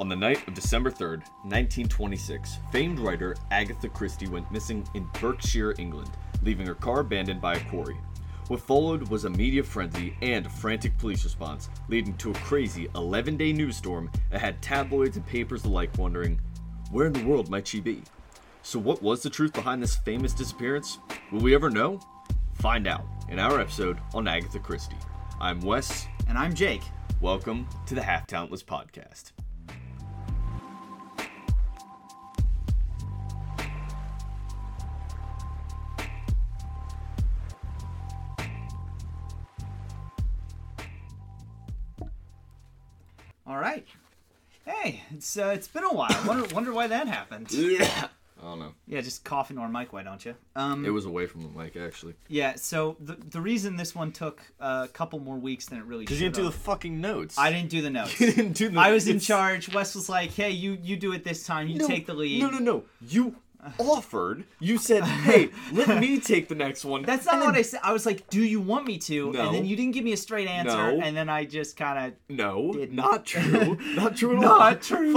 On the night of December 3rd, 1926, famed writer Agatha Christie went missing in Berkshire, England, leaving her car abandoned by a quarry. What followed was a media frenzy and a frantic police response, leading to a crazy 11 day news storm that had tabloids and papers alike wondering where in the world might she be? So, what was the truth behind this famous disappearance? Will we ever know? Find out in our episode on Agatha Christie. I'm Wes. And I'm Jake. Welcome to the Half Talentless Podcast. Right. Hey, it's uh, it's been a while. Wonder wonder why that happened. Yeah. I don't know. Yeah, just coughing on mic, why don't you? Um, It was away from the mic, actually. yeah. So the the reason this one took a couple more weeks than it really Because should. you didn't do the have- fucking notes. I didn't do the notes. You didn't do the I was in it's- charge. Wes was like, "Hey, you you do it this time. You No, take the lead." No, no, no. You offered. You said, hey, let me take the next one. That's not And what then- I said. I was like, "Do you want me to?" No. And then you didn't give me a straight answer, No. and then I just kind of No, Didn't. not true. Not true at all. Not true.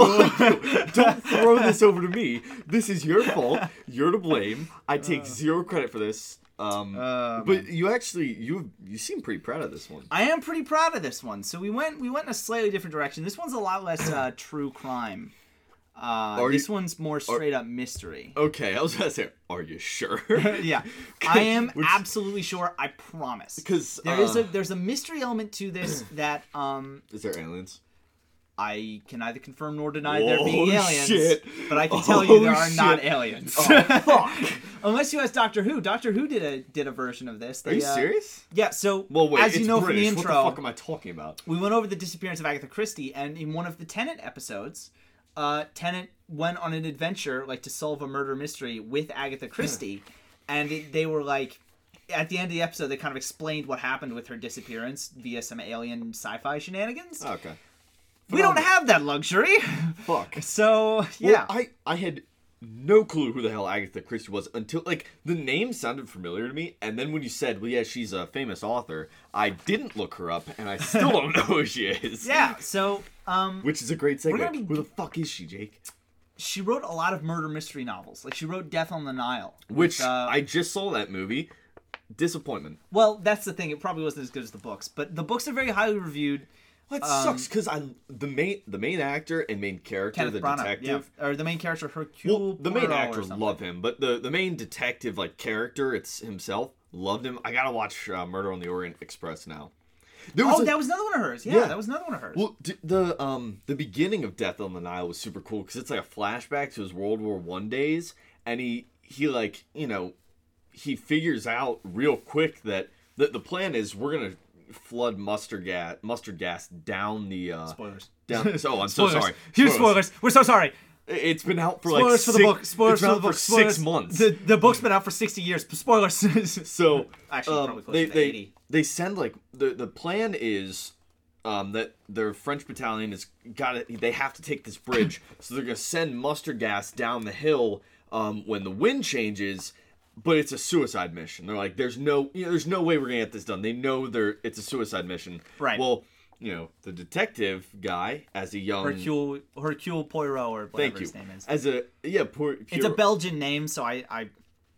Don't throw this over to me. This is your fault. You're to blame. I take zero credit for this. Um, Uh, but you actually you you seem pretty proud of this one. I am pretty proud of this one. So we went we went in a slightly different direction. This one's a lot less uh, true crime. Uh, Are this you- one's more straight up mystery. Okay, I was gonna say, are you sure? yeah, I am Which- absolutely sure. I promise. Because There is uh, a there's a mystery element to this that um is there aliens? I can neither confirm nor deny there being Oh, aliens, shit. but I can tell you Oh, there are not aliens. Oh, fuck. Unless you ask Doctor Who. Doctor Who did a did a version of this. Are you uh, serious? Yeah. So Well, wait. as you know British. from the intro, What the fuck am I talking about? we went over the disappearance of Agatha Christie, and in one of the Tennant episodes, uh, Tennant went on an adventure like to solve a murder mystery with Agatha Christie, and it, they were like. At the end of the episode, they kind of explained what happened with her disappearance via some alien sci-fi shenanigans. Okay. we don't have that luxury, Fuck. so Well, yeah. I I had no clue who the hell Agatha Christie was until like the name sounded familiar to me, and then when you said, "Well, yeah, she's a famous author," I didn't look her up, and I still don't know who she is. yeah. So um, Which is a great segue. be- Who the fuck is she, Jake? she wrote a lot of murder mystery novels. Like she wrote Death on the Nile, Which uh, I just saw that movie. Disappointment. Well, that's the thing. It probably wasn't as good as the books, but the books are very highly reviewed. It Um, sucks because I the main the main actor and main character, Kenneth the Branagh, detective. yeah, or the main character Hercule. Well, the main Poirot or actor love him, but the the main detective like character, it's himself. Loved him. I gotta watch uh, Murder on the Orient Express now. There Oh, a- that was another one of hers. Yeah, Yeah. that was another one of hers. Well, d- the um the beginning of Death on the Nile was super cool because it's like a flashback to his World War One days, and he he like you know he figures out real quick that the the plan is we're gonna flood mustard gas mustard gas down the uh Spoilers. down. Oh, I'm so Spoilers. sorry. Huge spoilers. We're so sorry. It's been out for like Spoilers for the six- book. Spoilers for the book. for Spoilers. six months. The the book's been out for sixty years. Spoilers. So Actually, um, probably closer they to they 80. they send like the the plan is um, that their French battalion is got it. They have to take this bridge, so they're gonna send mustard gas down the hill um, when the wind changes. But it's a suicide mission. They're like, there's no, you know, there's no way we're gonna get this done. They know they're it's a suicide mission. Right. Well, you know, the detective guy as a young Hercule Hercule Poirot or whatever thank you his name is. as a yeah, It's a Belgian name, so I I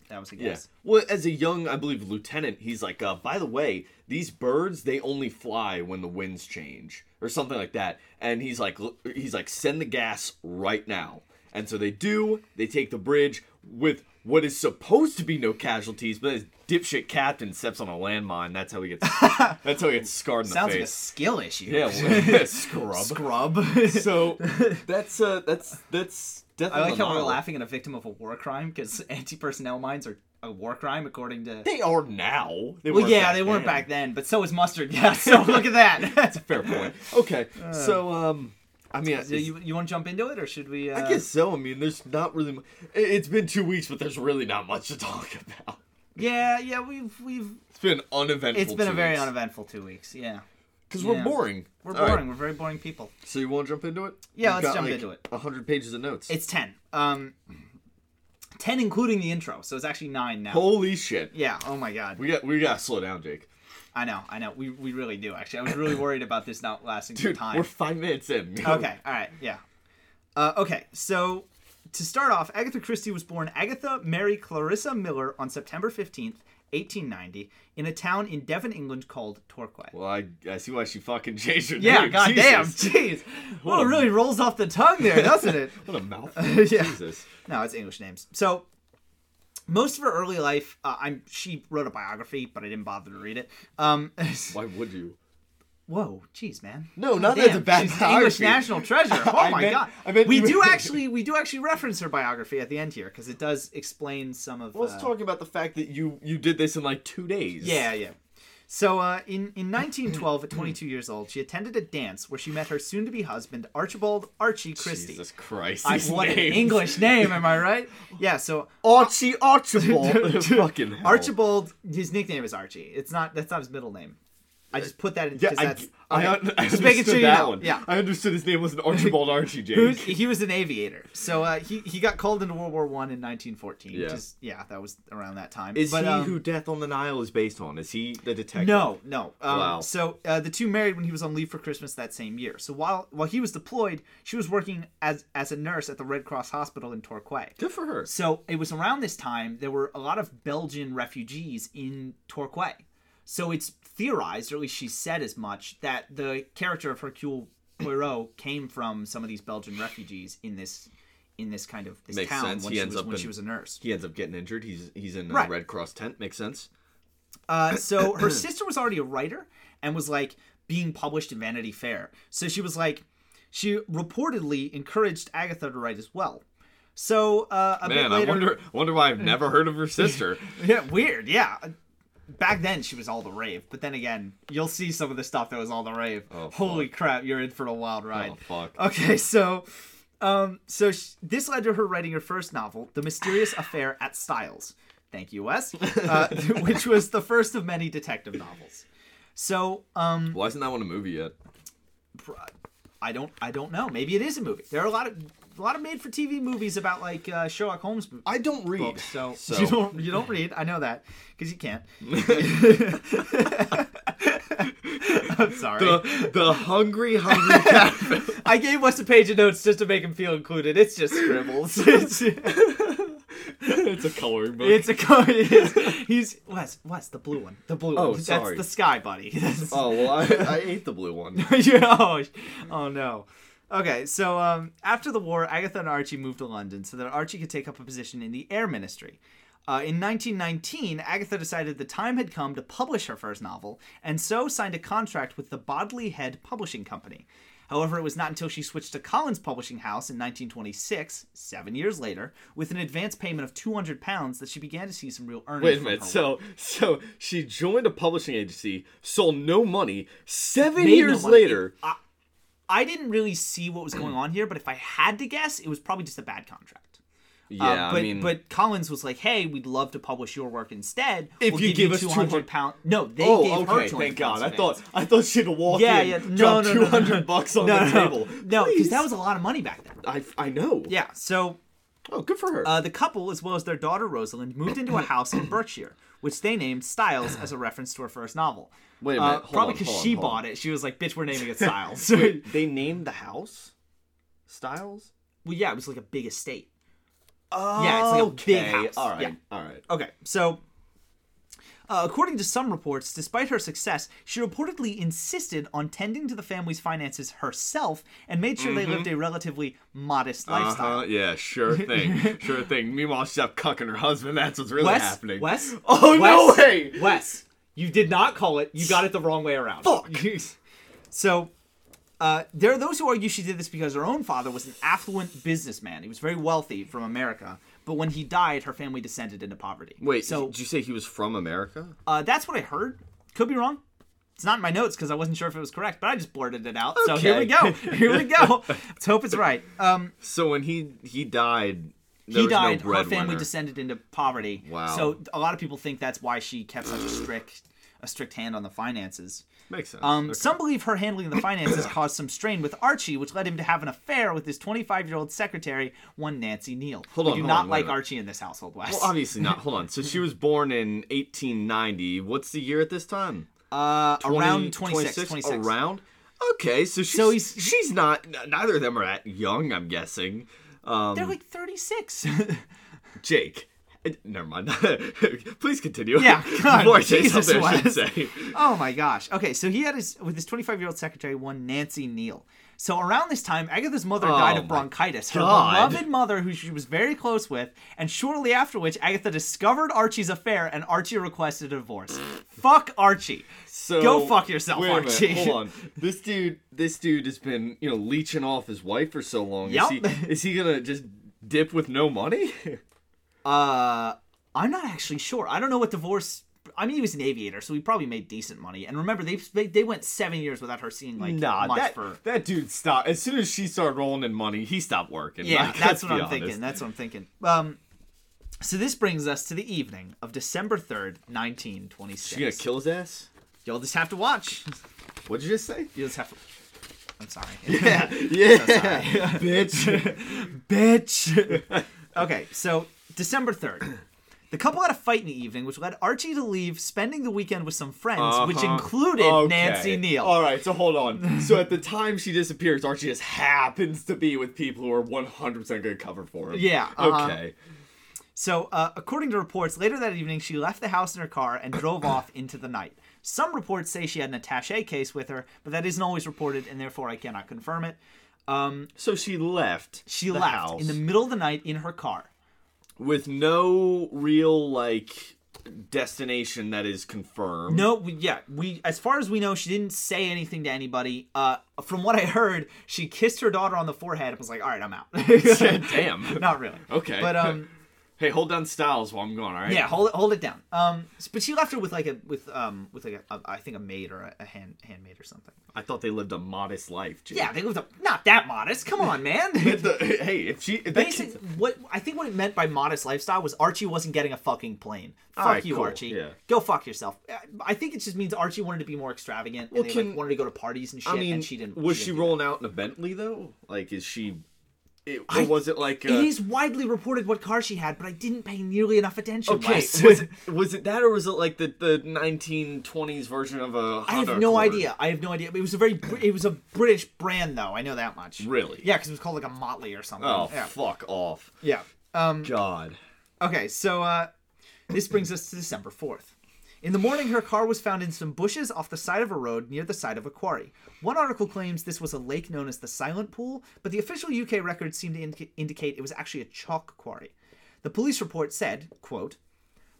that was a guess. Yeah. Well, as a young, I believe, lieutenant, he's like, uh, by the way, these birds they only fly when the winds change, or something like that. And he's like, he's like, send the gas right now. And so they do. They take the bridge with what is supposed to be no casualties, but his dipshit captain steps on a landmine. That's how he gets. that's how he gets scarred in the face. Sounds like a skill issue. yeah, well, scrub. Scrub. So that's uh, that's that's. Death I like how we're laughing at a victim of a war crime because anti-personnel mines are a war crime according to. They are now. They well, yeah, they weren't back then, but so is mustard Yeah, So look at that. That's a fair point. Okay, so um, I mean, you you want to jump into it, or should we? Uh... I guess so. I mean, there's not really. mu- It's been two weeks, but there's really not much to talk about. Yeah, yeah, we've we've. It's been uneventful. It's been a very weeks. uneventful two weeks. Yeah, Because yeah. we're boring. we're All right, boring. We're very boring people. So you want to jump into it? Yeah, We've let's jump like, into it. hundred pages of notes. It's ten. Um, ten including the intro, so it's actually nine now. Holy shit. Yeah. Oh my god. We got we got to slow down, Jake. I know. I know. We we really do actually. I was really worried about this not lasting some Dude, time. we're five minutes in. Okay. All right. Yeah. Uh, okay, so to start off, Agatha Christie was born Agatha Mary Clarissa Miller on September 15th, 1890, in a town in Devon, England called Torquay. Well, I, I see why she fucking changed her yeah, name. Yeah, goddamn, jeez. Well, it really rolls off the tongue there, doesn't it? What a mouthful. Yeah. Jesus. No, it's English names. So most of her early life, uh, I'm she wrote a biography, but I didn't bother to read it. Um, Why would you? whoa, jeez, man. No, not Damn, that's a bad she's the English biography. national treasure. Oh I my meant- god. I meant we you- do actually we do actually reference her biography at the end here because it does explain some of. Well, let's uh, talk about the fact that you you did this in like two days. Yeah, yeah. So uh, in in 1912, at 22 years old, she attended a dance where she met her soon-to-be husband Archibald Archie Christie. Jesus Christ. I, these what an. English name, am I right? Yeah. So Archie Archibald. fucking hell. Archibald, his nickname is Archie. It's not. That's not his middle name. I just put that in Yeah, I. I, okay. un- I just making understood sure you that know. one. Yeah. I understood his name wasn't Archibald Archie, Jake. He was, an aviator, so uh, he he got called into World War One in 1914. Yeah. Which is yeah, that was around that time. Is But, he um, who Death on the Nile is based on? Is he the detective? No, no. Um, Wow. So uh, the two married when he was on leave for Christmas that same year. So while while he was deployed, she was working as as a nurse at the Red Cross Hospital in Torquay. Good for her. So it was around this time there were a lot of Belgian refugees in Torquay. So it's theorized, or at least she said as much, that the character of Hercule Poirot came from some of these Belgian refugees in this in this kind of this Makes town sense. when, He she ends was, up when in- she was a nurse. He ends up getting injured. He's he's in a Right. Red Cross tent. Makes sense. Uh, so her sister was already a writer and was like being published in Vanity Fair. So she was like, she reportedly encouraged Agatha to write as well. So uh, a Man, bit later, I wonder wonder why I've never heard of her sister. yeah, weird, yeah. Back then she was all the rave, but then again, you'll see some of the stuff that was all the rave. Oh, Holy crap, you're in for a wild ride. oh fuck. Okay, so um so sh- this led to her writing her first novel, The Mysterious Affair at Styles. Thank you, Wes. Uh, which was the first of many detective novels. So, um Why isn't that one a movie yet? I don't I don't know. Maybe it is a movie. There are a lot of a lot of made for TV movies about like uh, Sherlock Holmes I don't read. books. So, So- you don't you don't read. I know that because you can't. I'm sorry. The the hungry hungry cat. I gave Wes a page of notes just to make him feel included. It's just scribbles. It's, it's a coloring book. it's a co- it is, he's Wes Wes the blue one the blue Oh, one. sorry. That's the sky buddy. That's, oh well, I, I ate the blue one. Oh, oh no. Okay, so um, after the war, Agatha and Archie moved to London so that Archie could take up a position in the Air Ministry. Uh, in 1919, Agatha decided the time had come to publish her first novel, and so signed a contract with the Bodley Head Publishing Company. However, it was not until she switched to Collins Publishing House in 1926, seven years later, with an advance payment of 200 pounds, that she began to see some real earnings. Wait a minute. So so she joined a publishing agency, sold no money. Seven Made no years money. later, I, I didn't really see what was going on here, but if I had to guess, it was probably just a bad contract. yeah. Uh, but I mean, but Collins was like, "Hey, we'd love to publish your work instead. If We'll you give, give us 200 200 pound. No, they oh, gave her okay. 200 Thank God. I thought I thought she'd walk Yeah, in, yeah. No, drop no, two no, hundred no. bucks on no, the no, table. No, because that was a lot of money back then. I I know. Yeah. So Oh, good for her. uh, the couple, as well as their daughter Rosalind, moved into a house in Berkshire, which they named Styles as a reference to her first novel. Wait a Uh, minute. Hold probably because she hold on. bought it. She was like, "Bitch, we're naming it Styles." Wait, they named the house Styles. well, yeah, it was like a big estate. Oh, Yeah, it's like a big okay. house. All right, Yeah. all right. Okay, so uh, according to some reports, despite her success, she reportedly insisted on tending to the family's finances herself and made sure they lived a relatively modest lifestyle. Uh-huh, yeah, sure thing, sure thing. Meanwhile, she's out cucking her husband. That's what's really Wes, happening. Wes, Oh, no Wes, way! Wes, you did not call it. You got it the wrong way around. Fuck. so. Uh, there are those who argue she did this because her own father was an affluent businessman. He was very wealthy from America, but when he died, her family descended into poverty. Wait, so did you say he was from America? Uh, that's what I heard. Could be wrong. It's not in my notes because I wasn't sure if it was correct, but I just blurted it out. So here we go. Here we go. Let's hope it's right. Um, So when he he died, he died. No her family breadwinner. descended into poverty. Wow. So a lot of people think that's why she kept such a strict a strict hand on the finances. Makes sense. Um, Okay. Some believe her handling the finances caused some strain with Archie, which led him to have an affair with his 25 year old secretary, one Nancy Neal. Hold we on, do hold not on, like. Archie in this household, Wes. Well, obviously not. Hold on. So she was born in 1890. What's the year at this time? uh, 20 around 26, 26. Around. Okay, so she's, So he's- she's not. Neither of them are that young. I'm guessing. Um, They're like 36. Jake. Never mind. Please continue. Yeah, God, Before I say Jesus, something I should say. oh my gosh. Okay, so he had his with his 25 year old secretary, one Nancy Neal. So around this time, Agatha's mother died Oh of bronchitis. Her God. beloved mother, who she was very close with, and shortly after which, Agatha discovered Archie's affair, and Archie requested a divorce. Fuck Archie. So Go fuck yourself, wait a minute, Archie. Hold on. This dude, this dude has been, you know, leeching off his wife for so long. Yup. Is he, is he gonna just dip with no money? Uh, I'm not actually sure. I don't know what divorce. I mean, he was an aviator, so he probably made decent money. And remember, they they, they went seven years without her seeing like nah, much that for. that dude stopped. As soon as she started rolling in money, he stopped working. Yeah, Like, that's what I'm honest. thinking. That's what I'm thinking. Um, so this brings us to the evening of December third, nineteen twenty She gonna kill his ass? You'll just have to watch. What'd you just say? You'll just have to. I'm sorry. Yeah, yeah, bitch. bitch. okay, so December 3rd. The couple had a fight in the evening, which led Archie to leave, spending the weekend with some friends, which Uh-huh. included Okay. Nancy Neal. All right, so hold on. so at the time she disappears, Archie just happens to be with people who are 100% going to cover for him. Yeah, uh-huh. Okay. So, uh, according to reports, later that evening, she left the house in her car and drove off into the night. Some reports say she had an attache case with her, but that isn't always reported, and therefore I cannot confirm it. So she left. She the left house in the middle of the night in her car. With no real like destination that is confirmed. No, we, yeah, we as far as we know, she didn't say anything to anybody. Uh, from what I heard, she kissed her daughter on the forehead and was like, "All right, I'm out." Damn. Not really. Okay. But um, Hey, hold down Styles while I'm gone. All right. yeah, hold it, hold it down. Um, s- but she left her with like a with um with like a, a I think a maid or a, a hand handmaid or something. I thought they lived a modest life. Jake. Yeah, they lived up not that modest. Come on, man. The- hey, if she if Basic. Basic, What I think what it meant by modest lifestyle was Archie wasn't getting a fucking plane. Fuck Alright, you, cool, Archie. yeah. Go fuck yourself. I- I think it just means Archie wanted to be more extravagant. Well, and they can- like, wanted to go to parties and shit, I mean, and she didn't. was she she didn't do rolling out in a Bentley though? Like, is she? It, or I- was it like? A, It is widely reported what car she had, but I didn't pay nearly enough attention. Okay, was it, was it that or was it like the, the 1920s version of a I have no Accord? idea. I have no idea. It was a very. It was a British brand, though. I know that much. Really? Yeah, because it was called like a Motley or something. Oh, yeah. fuck off. yeah. Um. God. Okay, so uh, this brings us to December 4th. In the morning, her car was found in some bushes off the side of a road near the side of a quarry. One article claims this was a lake known as the Silent Pool, but the official UK records seem to indica- indicate it was actually a chalk quarry. The police report said, quote,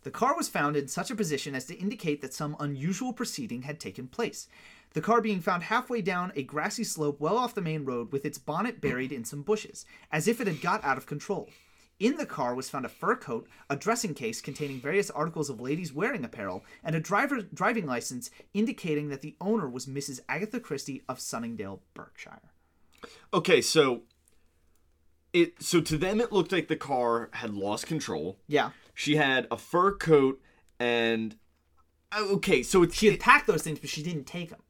the car was found in such a position as to indicate that some unusual proceeding had taken place. The car being found halfway down a grassy slope well off the main road with its bonnet buried in some bushes, as if it had got out of control. In the car was found a fur coat, a dressing case containing various articles of ladies' wearing apparel, and a driver driving license indicating that the owner was Mrs. Agatha Christie of Sunningdale, Berkshire. Okay, so it so to them it looked like the car had lost control. Yeah. She had a fur coat and oh, okay, so it's She had packed those things, but she didn't take them.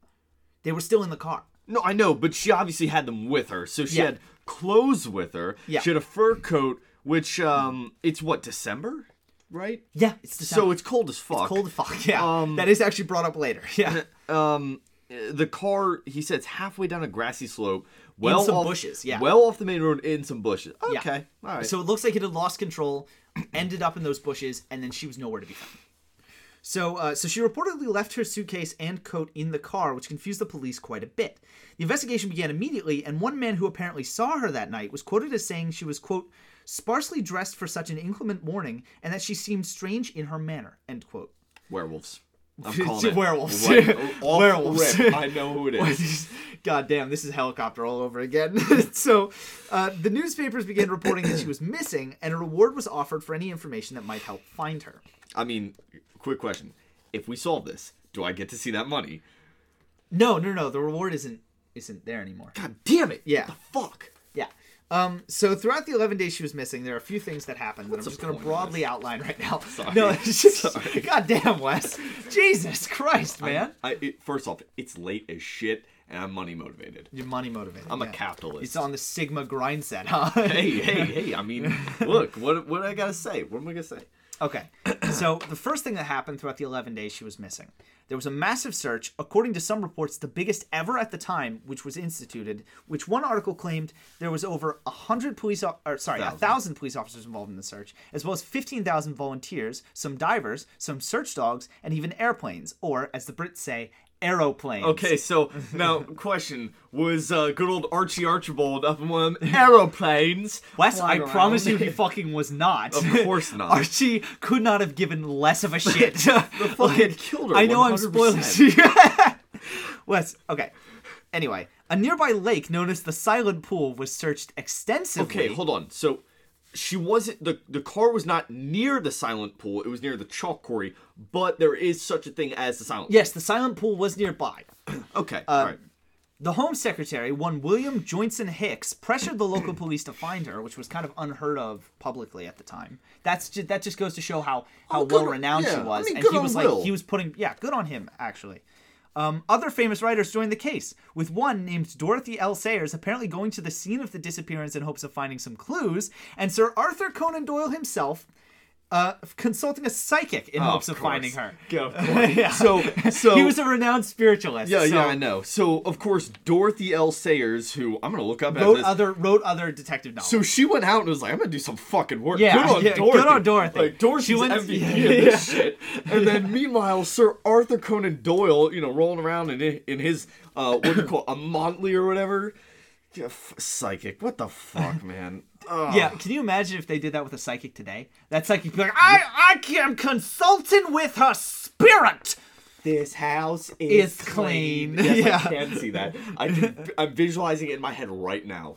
They were still in the car. No, I know, but she obviously had them with her. So she Yeah. had clothes with her. Yeah. She had a fur coat, which um it's what, December? Right? Yeah, it's December. So it's cold as fuck. It's cold as fuck. Yeah, Um, that is actually brought up later. Yeah, um the car he said it's halfway down a grassy slope well in some off, bushes, yeah. well off the main road in some bushes Yeah. okay all right So it looks like it had lost control, ended up in those bushes, and then she was nowhere to be found. So, uh, so she reportedly left her suitcase and coat in the car, which confused the police quite a bit. The investigation began immediately, and one man who apparently saw her that night was quoted as saying she was quote sparsely dressed for such an inclement morning, and that she seemed strange in her manner. End quote. werewolves I'm calling it Werewolves. off Werewolves. rip. I know who it is God damn, this is helicopter all over again. so, uh, the newspapers began reporting that she was missing, and a reward was offered for any information that might help find her. I mean quick question if we solve this do I get to see that money No, no, no. The reward isn't isn't there anymore. god damn it Yeah. the fuck Yeah. Um, so throughout the 11 days she was missing, there are a few things that happened that I'm just going to broadly outline right now. Sorry. No, it's just, Sorry. God damn, Wes. Jesus Christ, man. I, it, first off it's late as shit and I'm money motivated You're money motivated. I'm a capitalist It's on the Sigma grind set, huh? hey, hey, hey! I mean, look, what what I gotta say? What am I gonna say? Okay. So the first thing that happened throughout the 11 days she was missing, there was a massive search, according to some reports, the biggest ever at the time, which was instituted. Which one article claimed there was over hundred police, o- or sorry, a Thousand. thousand police officers involved in the search, as well as 15,000 volunteers, some divers, some search dogs, and even airplanes, or as the Brits say, aeroplanes. Okay, so now question was uh, good old Archie Archibald up in one of them aeroplanes? Wes, I flying promise you he fucking was not. Of course not. Archie could not have given less of a shit. the fucking killed her, I know I'm 100%. spoiling Wes, okay. Anyway, a nearby lake known as the Silent Pool was searched extensively. Okay, hold on. So she wasn't the the car was not near the silent pool. It was near the chalk quarry, but there is such a thing as the silent. Yes, the Silent Pool was nearby. Okay. Uh, all right. The Home Secretary, one William Joynson Hicks, pressured the local police to find her, which was kind of unheard of publicly at the time. That's just, that just goes to show how how Oh, well renowned yeah, she I was, mean, and good he on was Will. like he was putting yeah, good on him actually. Um, other famous writers joined the case, with one named Dorothy L. Sayers apparently going to the scene of the disappearance in hopes of finding some clues, and Sir Arthur Conan Doyle himself uh, consulting a psychic in Oh, hopes of of, finding her. Of. Yeah. So so he was a renowned spiritualist. yeah so yeah I know. So of course Dorothy L. Sayers, who I'm gonna look up Wrote this. other wrote other detective novels. so she went out and was like, "I'm gonna do some fucking work." Yeah, good on yeah, Dorothy. good on Dorothy. Like Dorothy's She went- MVP yeah, in this yeah. shit. And then meanwhile, Sir Arthur Conan Doyle, you know, rolling around in in his uh, what do you call it, a Montley or whatever. Psychic. What the fuck, man? Ugh. Yeah, can you imagine if they did that with a psychic today? That psychic be like, I, I am consulting with her spirit. This house Is is, clean. Yes, Yeah. I can see that. I can, I'm visualizing it in my head right now.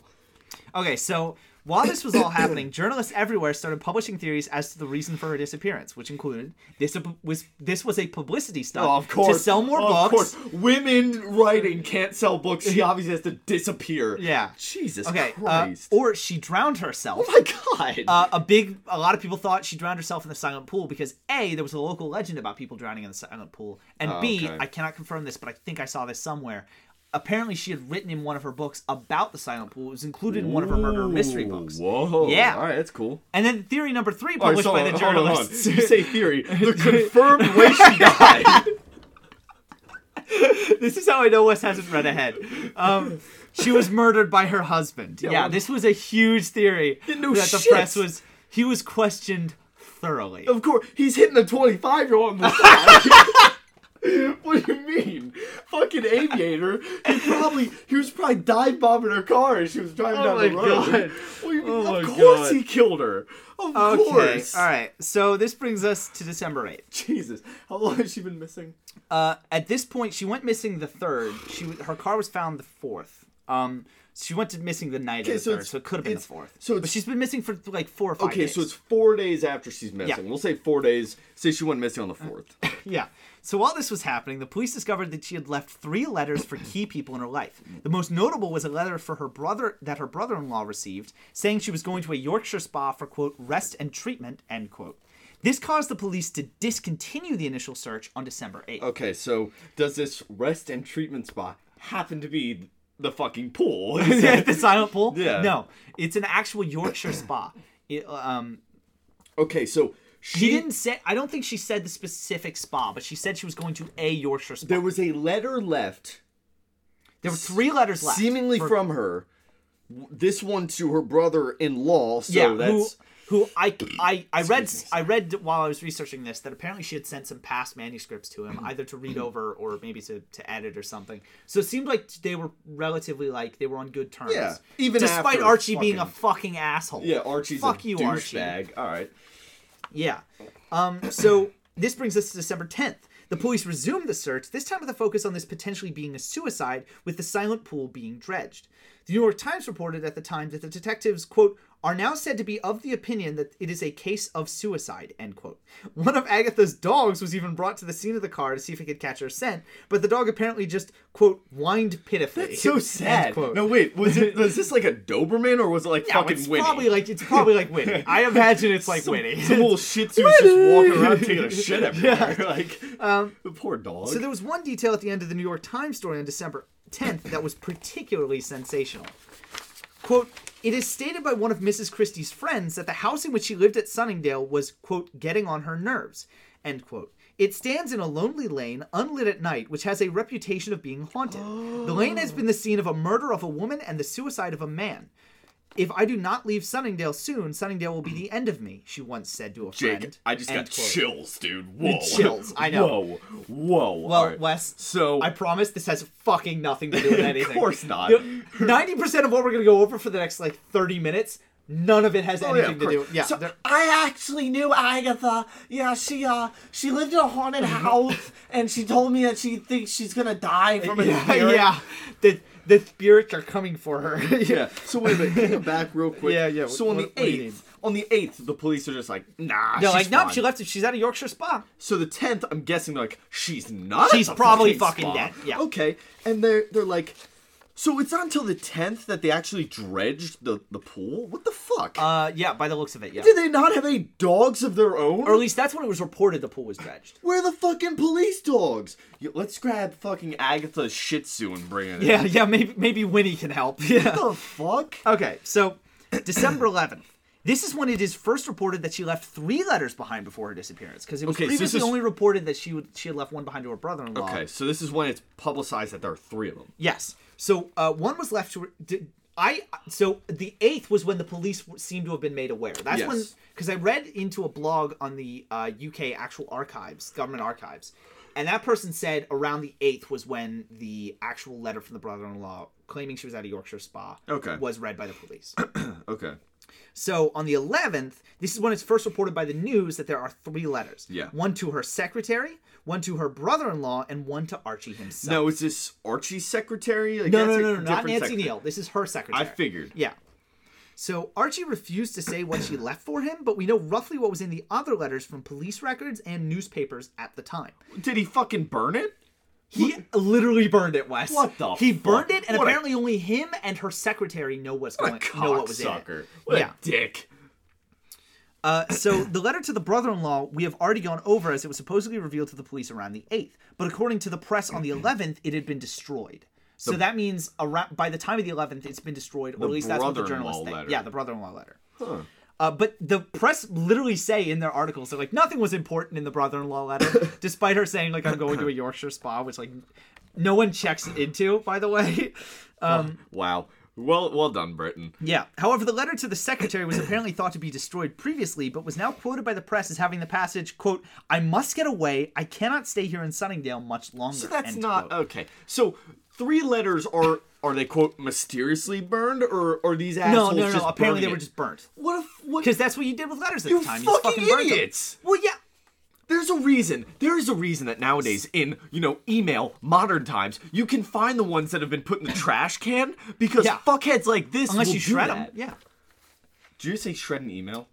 Okay, so while this was all happening, journalists everywhere started publishing theories as to the reason for her disappearance, which included this was this was a publicity stunt Oh, of course. to sell more of books. Of course. Women writing can't sell books. She obviously has to disappear. Yeah. Jesus Okay, uh, Christ. or she drowned herself. oh my God. Uh, a big, a lot of people thought she drowned herself in the silent pool because a there was a local legend about people drowning in the silent pool, and Oh, b okay. I cannot confirm this, but I think I saw this somewhere. Apparently, she had written in one of her books about the silent pool. It was included in one of her murder mystery books. Whoa. Yeah. All right, that's cool. And then theory number three, All right, published so by the hold on, hold on. journalists. You say theory. The confirmed way she died. this is how I know Wes hasn't read ahead. Um, she was murdered by her husband. Yeah, well- this was a huge theory no that the press was. He was questioned thoroughly. Of course, he's hitting the 25 year old on the side. what do you mean? Fucking aviator. He probably he was probably dive bombing her car as she was driving Oh down the road. God. What do you mean? Oh of my course God. he killed her. Of Okay, course. all right. So this brings us to December eighth. Jesus, how long has she been missing? Uh, at this point, she went missing the third. She her car was found the fourth. Um, she went to missing the night Okay, of the so third, so it could have been the fourth. so but she's been missing for like four or five Okay, days. so it's four days after she's missing. Yeah. We'll say four days. Say she went missing on the fourth. Yeah. So while this was happening, the police discovered that she had left three letters for key people in her life. The most notable was a letter for her brother that her brother-in-law received, saying she was going to a Yorkshire spa for quote rest and treatment end quote. This caused the police to discontinue the initial search on December 8th. Okay, so does this rest and treatment spa happen to be the fucking pool? Is it the silent pool? Yeah. No, it's an actual Yorkshire spa. It, um, okay, so she she didn't say. I don't think she said the specific spa, but she said she was going to a Yorkshire spa. There was a letter left, There were three letters left. seemingly for- from her. This one to her brother-in-law. So yeah, that's who who I I I read I read while I was researching this that apparently she had sent some past manuscripts to him either to read over or maybe to to edit or something. So it seemed like they were relatively like they were on good terms. Yeah, even despite after Archie being a fucking- fucking asshole. yeah. Archie's Fuck a you, Archie. All right. Yeah. Um, so this brings us to December 10th. The police resumed the search, this time with a focus on this potentially being a suicide, with the silent pool being dredged. The New York Times reported at the time that the detectives, quote, are now said to be of the opinion that it is a case of suicide, end quote. One of Agatha's dogs was even brought to the scene of the car to see if it could catch her scent, but the dog apparently just, quote, whined pitifully. That's so sad. No, wait. Was it? Was this like a Doberman or was it like Yeah, fucking it's Winnie? probably like it's probably like Winnie. I imagine it's like some, Winnie. Some little Shih Tzus just walking around taking a shit everywhere. Yeah. Like Um, the poor dog. So there was one detail at the end of the New York Times story on December 10th that was particularly sensational. Quote, It is stated by one of Mrs. Christie's friends that the house in which she lived at Sunningdale was, quote, getting on her nerves, end quote. It stands in a lonely lane, unlit at night, which has a reputation of being haunted. The lane has been the scene of a murder of a woman and the suicide of a man. If I do not leave Sunningdale soon, Sunningdale will be the end of me, she once said to a friend. Jake, I just End got quote. chills, dude. Whoa. Chills, I know. Whoa. Whoa. Well, Alright. Wes, So I promise this has fucking nothing to do with anything. Of course not. Ninety percent of what we're gonna go over for the next like thirty minutes, none of it has Oh, yeah, anything of to do. course. Yeah, So I actually knew Agatha. Yeah, she uh she lived in a haunted house and she told me that she thinks she's gonna die from a yeah, yeah. The spirits are coming for her. yeah. So wait a minute. It back real quick. Yeah, yeah, So on what- the do you eighth, on the eighth, the police are just like, nah. No, like no, she left. She's at a Yorkshire spa. So the tenth, I'm guessing they're like, she's not. She's the probably fucking fucking dead, yeah. Okay, and they're they're like, so it's not until the tenth that they actually dredged the the pool. What the fuck? Uh, yeah, by the looks of it, yeah. Did they not have any dogs of their own? Or at least that's when it was reported the pool was dredged. Where are the fucking police dogs? Yo, let's grab fucking Agatha's Shih Tzu and bring it. Yeah, In. yeah. Maybe maybe Winnie can help. Yeah. What the fuck? Okay, so December 11th. This is when it is first reported that she left three letters behind before her disappearance, because it was Okay, so previously is- only reported that she would, she had left one behind to her brother-in-law. Okay, so this is when it's publicized that there are three of them. Yes. So uh, one was left to. Did, I so the eighth was when the police seemed to have been made aware. That's when because I read into a blog on the uh, UK actual archives, government archives, and that person said around the eighth was when the actual letter from the brother-in-law claiming she was at a Yorkshire spa Okay. was read by the police. Okay. So on the 11th, this is when it's first reported by the news that there are three letters. Yeah. One to her secretary, one to her brother-in-law, and one to Archie himself. No, is this Archie's secretary? Like, no, no, no, no, not Nancy secretary. Neal. This is her secretary. I figured. Yeah. So Archie refused to say what she left for him, but we know roughly what was in the other letters from police records and newspapers at the time. Did he fucking burn it? He literally burned it, Wes. What the He fuck? burned it, and What a- apparently only him and her secretary know what's What a going, know what was in it. What yeah. a dick. Uh, so the letter to the brother-in-law we have already gone over as it was supposedly revealed to the police around the 8th but according to the press on the 11th it had been destroyed so that means around by the time of the 11th it's been destroyed or at least that's what the brother-in-law think yeah the brother-in-law letter uh, but the press literally say in their articles they're like nothing was important in the brother-in-law letter despite her saying like i'm going to a yorkshire spa which like no one checks into by the way um, Wow. Well, well done, Britain. yeah. However, the letter to the secretary was apparently thought to be destroyed previously, but was now quoted by the press as having the passage, quote, I must get away. I cannot stay here in Sunningdale much longer. So that's not quote. okay. So three letters are are they quote mysteriously burned or are these assholes no, no, just no. Apparently burning they were just burnt. what if what Because that's what you did with letters at You the time. fucking just fucking idiots! Well, yeah. There's a reason. There is a reason that nowadays, in you know, email modern times, you can find the ones that have been put in the trash can because Yeah. fuckheads like this. Unless you shred them. Yeah. Did you say shred an email?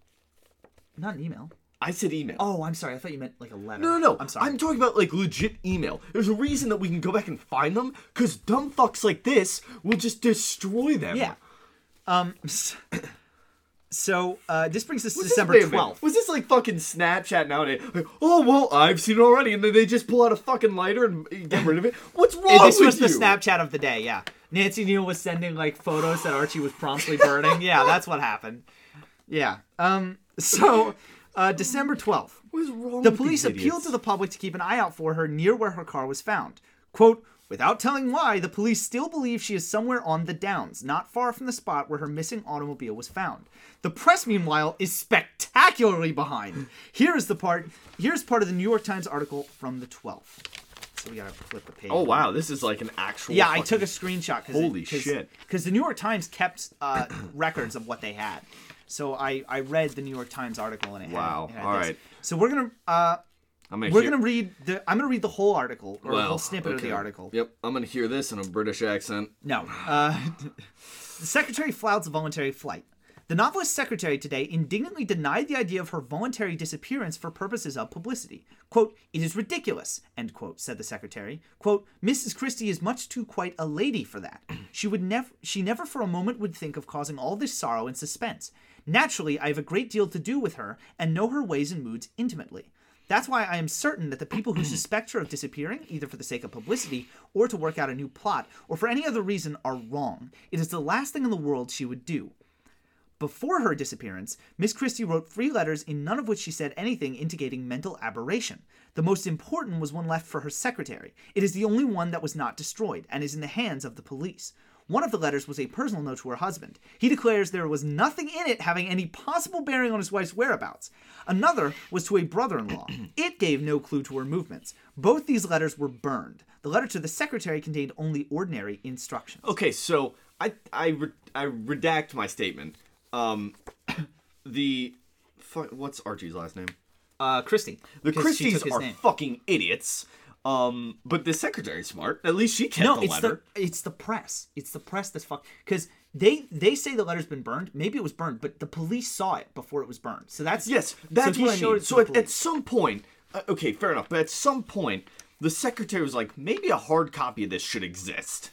Not an email. I said email. Oh, I'm sorry. I thought you meant like a letter. No, no, no. I'm sorry. I'm talking about like legit email. There's a reason that we can go back and find them because dumb fucks like this will just destroy them. Yeah. Um. So uh, this brings us to Was this- December 12th. Was this like fucking Snapchat nowadays? Like, oh well, I've seen it already, and then they just pull out a fucking lighter and get rid of it. What's wrong this with was the you? Snapchat of the day, yeah. Nancy Neal was sending like photos that Archie was promptly burning. yeah, that's what happened. Yeah. Um. So, uh, December twelfth, What's wrong the with police these appealed to the public to keep an eye out for her near where her car was found. Quote. Without telling why, the police still believe she is somewhere on the downs, not far from the spot where her missing automobile was found. The press, meanwhile, is spectacularly behind. Here is the part. Here's part of the New York Times article from the 12th. So we gotta flip the page. Oh wow, this is like an actual. Yeah, I fucking- took a screenshot. Cause Holy cause, shit. Because the New York Times kept uh, records of what they had. So I, I read the New York Times article and it had. Wow, it had all right. So we're gonna uh, I'm gonna we're hear- gonna read the I'm gonna read the whole article or a Well, whole snippet of the article. Yep, I'm gonna hear this in a British accent. No. Uh, the secretary flouts voluntary flight. The novelist's secretary today indignantly denied the idea of her voluntary disappearance for purposes of publicity. Quote, it is ridiculous, end quote, said the secretary. Quote, Mrs. Christie is much too quite a lady for that. She would never she never for a moment would think of causing all this sorrow and suspense. Naturally, I have a great deal to do with her and know her ways and moods intimately. That's why I am certain that the people who suspect her of disappearing, either for the sake of publicity or to work out a new plot, or for any other reason, are wrong. It is the last thing in the world she would do. Before her disappearance, Miss Christie wrote three letters in none of which she said anything indicating mental aberration. The most important was one left for her secretary. It is the only one that was not destroyed and is in the hands of the police. One of the letters was a personal note to her husband. He declares there was nothing in it having any possible bearing on his wife's whereabouts. Another was to a brother in law. It gave no clue to her movements. Both these letters were burned. The letter to the secretary contained only ordinary instructions. Okay, so I I re- I redact my statement. Um, the what's Archie's last name? Uh, Christie. The Christies are fucking idiots. Um, but the secretary's smart. At least she kept No, the it's letter. the it's the press. It's the press that's fuck because they they say the letter's been burned. Maybe it was burned, but the police saw it before it was burned. So that's Yes, that's so what I showed mean. it So at, at some point, uh, okay, fair enough. But at some point, the secretary was like, maybe a hard copy of this should exist,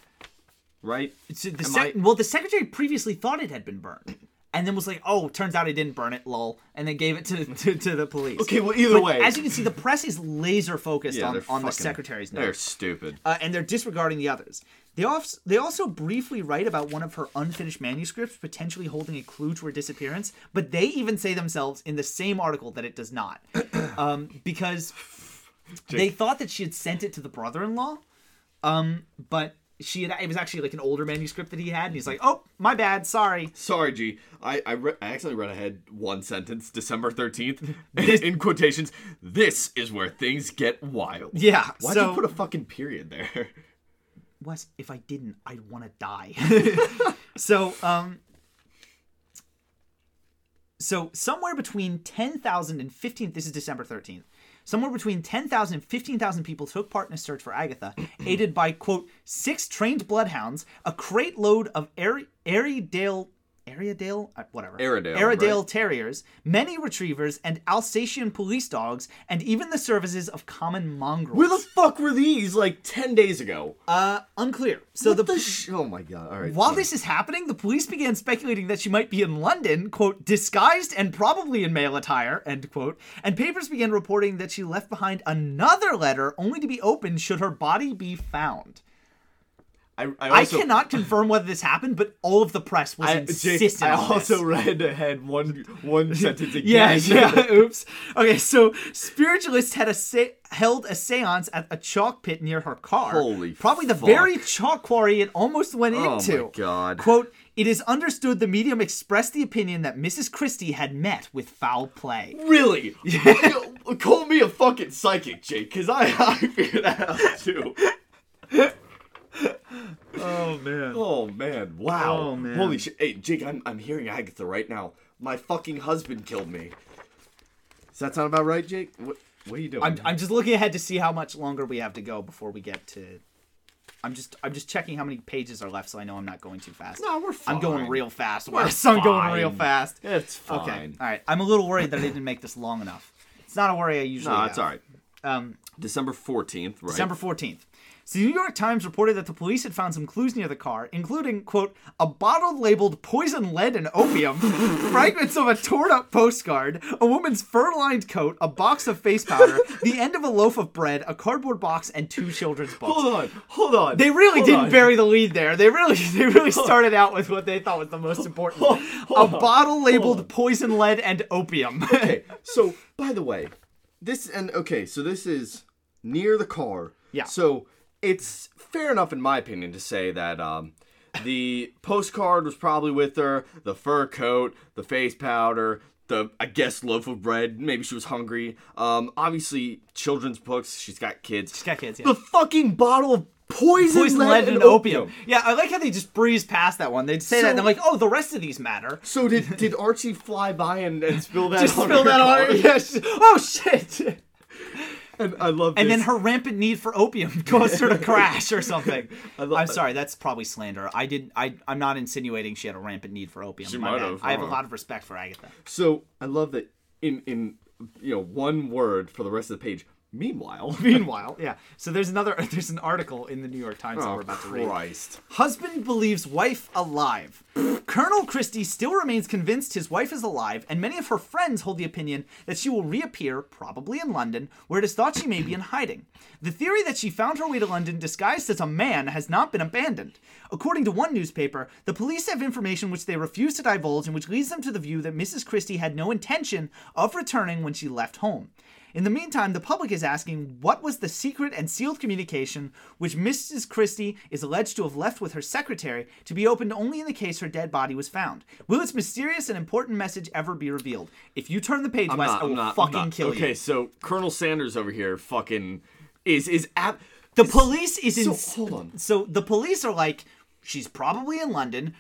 right? So the sec- I- well, the secretary previously thought it had been burned, and then was like, "Oh, turns out he didn't burn it, lol," and then gave it to to, to the police. Okay, well, either But way, as you can see, the press is laser focused yeah, on, on the fucking- secretary's They're stupid. uh, and they're disregarding the others. They also they also briefly write about one of her unfinished manuscripts potentially holding a clue to her disappearance, but they even say themselves in the same article that it does not, um, because they thought that she had sent it to the brother-in-law, um, but she had it was actually like an older manuscript that he had, and he's like, "Oh, my bad, sorry." Sorry, G. I I, re- I accidentally read ahead one sentence. December thirteenth, in quotations. This is where things get wild. Yeah, Why'd so you put a fucking period there? Wes, if I didn't, I'd want to die. so, um, so somewhere between 10,000 and 15, this is December 13th. Somewhere between 10,000 and 15,000 people took part in a search for Agatha, aided by, quote, six trained bloodhounds, a crate load of Airy, Airedale, Airedale? Uh, whatever. Airedale, Airedale right. terriers, many retrievers, and Alsatian police dogs, and even the services of common mongrels. Where the fuck were these like ten days ago? uh, unclear. So What the, the sh- oh my god! All right. while this is happening, the police began speculating that she might be in London, quote, disguised and probably in male attire, end quote, and papers began reporting that she left behind another letter only to be opened should her body be found. I, I, I cannot confirm whether this happened, but all of the press was I, insistent Jake, I also read ahead one one sentence Yeah, again. yeah. yeah. Oops. Okay, so spiritualists had a se- held a séance at a chalk pit near her car. Holy Probably the fuck. very chalk quarry it almost went Oh into. my God. Quote, it is understood the medium expressed the opinion that Mrs. Christie had met with foul play. Really? Call me a fucking psychic, Jake, because I, I figured that out too. Oh man. Oh man! Wow! Oh, man. Holy shit! Hey, Jake, I'm I'm hearing Agatha right now. My fucking husband killed me. Does that sound about right, Jake? What What are you doing? I'm, I'm just looking ahead to see how much longer we have to go before we get to. I'm just I'm just checking how many pages are left, so I know I'm not going too fast. No, we're fine. I'm going real fast. We're Wes. I'm going real fast. It's fine. Okay. All right. I'm a little worried that I didn't make this long enough. It's not a worry I usually No, have. it's all right. Um, December fourteenth, right? December 14th. So the New York Times reported that the police had found some clues near the car, including, quote, a bottle labeled poison lead and opium, fragments of a torn up postcard, a woman's fur lined coat, a box of face powder, the end of a loaf of bread, a cardboard box, and two children's books. Hold on, hold on. They really hold didn't on. bury the lead there. They really, they really started out with what they thought was the most important: hold a on, bottle labeled poison lead and opium. Okay, so by the way, this and okay, so this is near the car. Yeah. So it's fair enough, in my opinion, to say that um, the postcard was probably with her, the fur coat, the face powder, the I guess loaf of bread. Maybe she was hungry. Um, obviously children's books. She's got kids. She's got kids, yeah. The fucking bottle of poison, Poison lead, lead and opium. Yeah, I like how they just breeze past that one. They'd say that, and So- they're like, "Oh, the rest of these matter." So did did Archie fly by and, and spill that? Just on spill her that on her. Yes. Oh shit! And I love. And this. then her rampant need for opium caused her to crash or something. lo- I'm sorry, that's probably slander. I did. I. I'm not insinuating she had a rampant need for opium. She might have, I have a lot of respect for Agatha. So I love that in in you know one word for the rest of the page. Meanwhile, Meanwhile, yeah. So there's another. There's an article in the New York Times that oh we're about to read. Christ! Husband believes wife alive. Colonel Christie still remains convinced his wife is alive, and many of her friends hold the opinion that she will reappear, probably in London, where it is thought she may be in hiding. The theory that she found her way to London disguised as a man has not been abandoned. According to one newspaper, the police have information which they refuse to divulge and which leads them to the view that Mrs. Christie had no intention of returning when she left home. In the meantime, the public is asking what was the secret and sealed communication which Mrs. Christie is alleged to have left with her secretary to be opened only in the case her dead body was found. Will its mysterious and important message ever be revealed? If you turn the page, I'm Wes, not, I will I'm not, fucking kill okay, you. Okay, so Colonel Sanders over here fucking is is ab- The police is in. So, hold on. So the police are like, she's probably in London.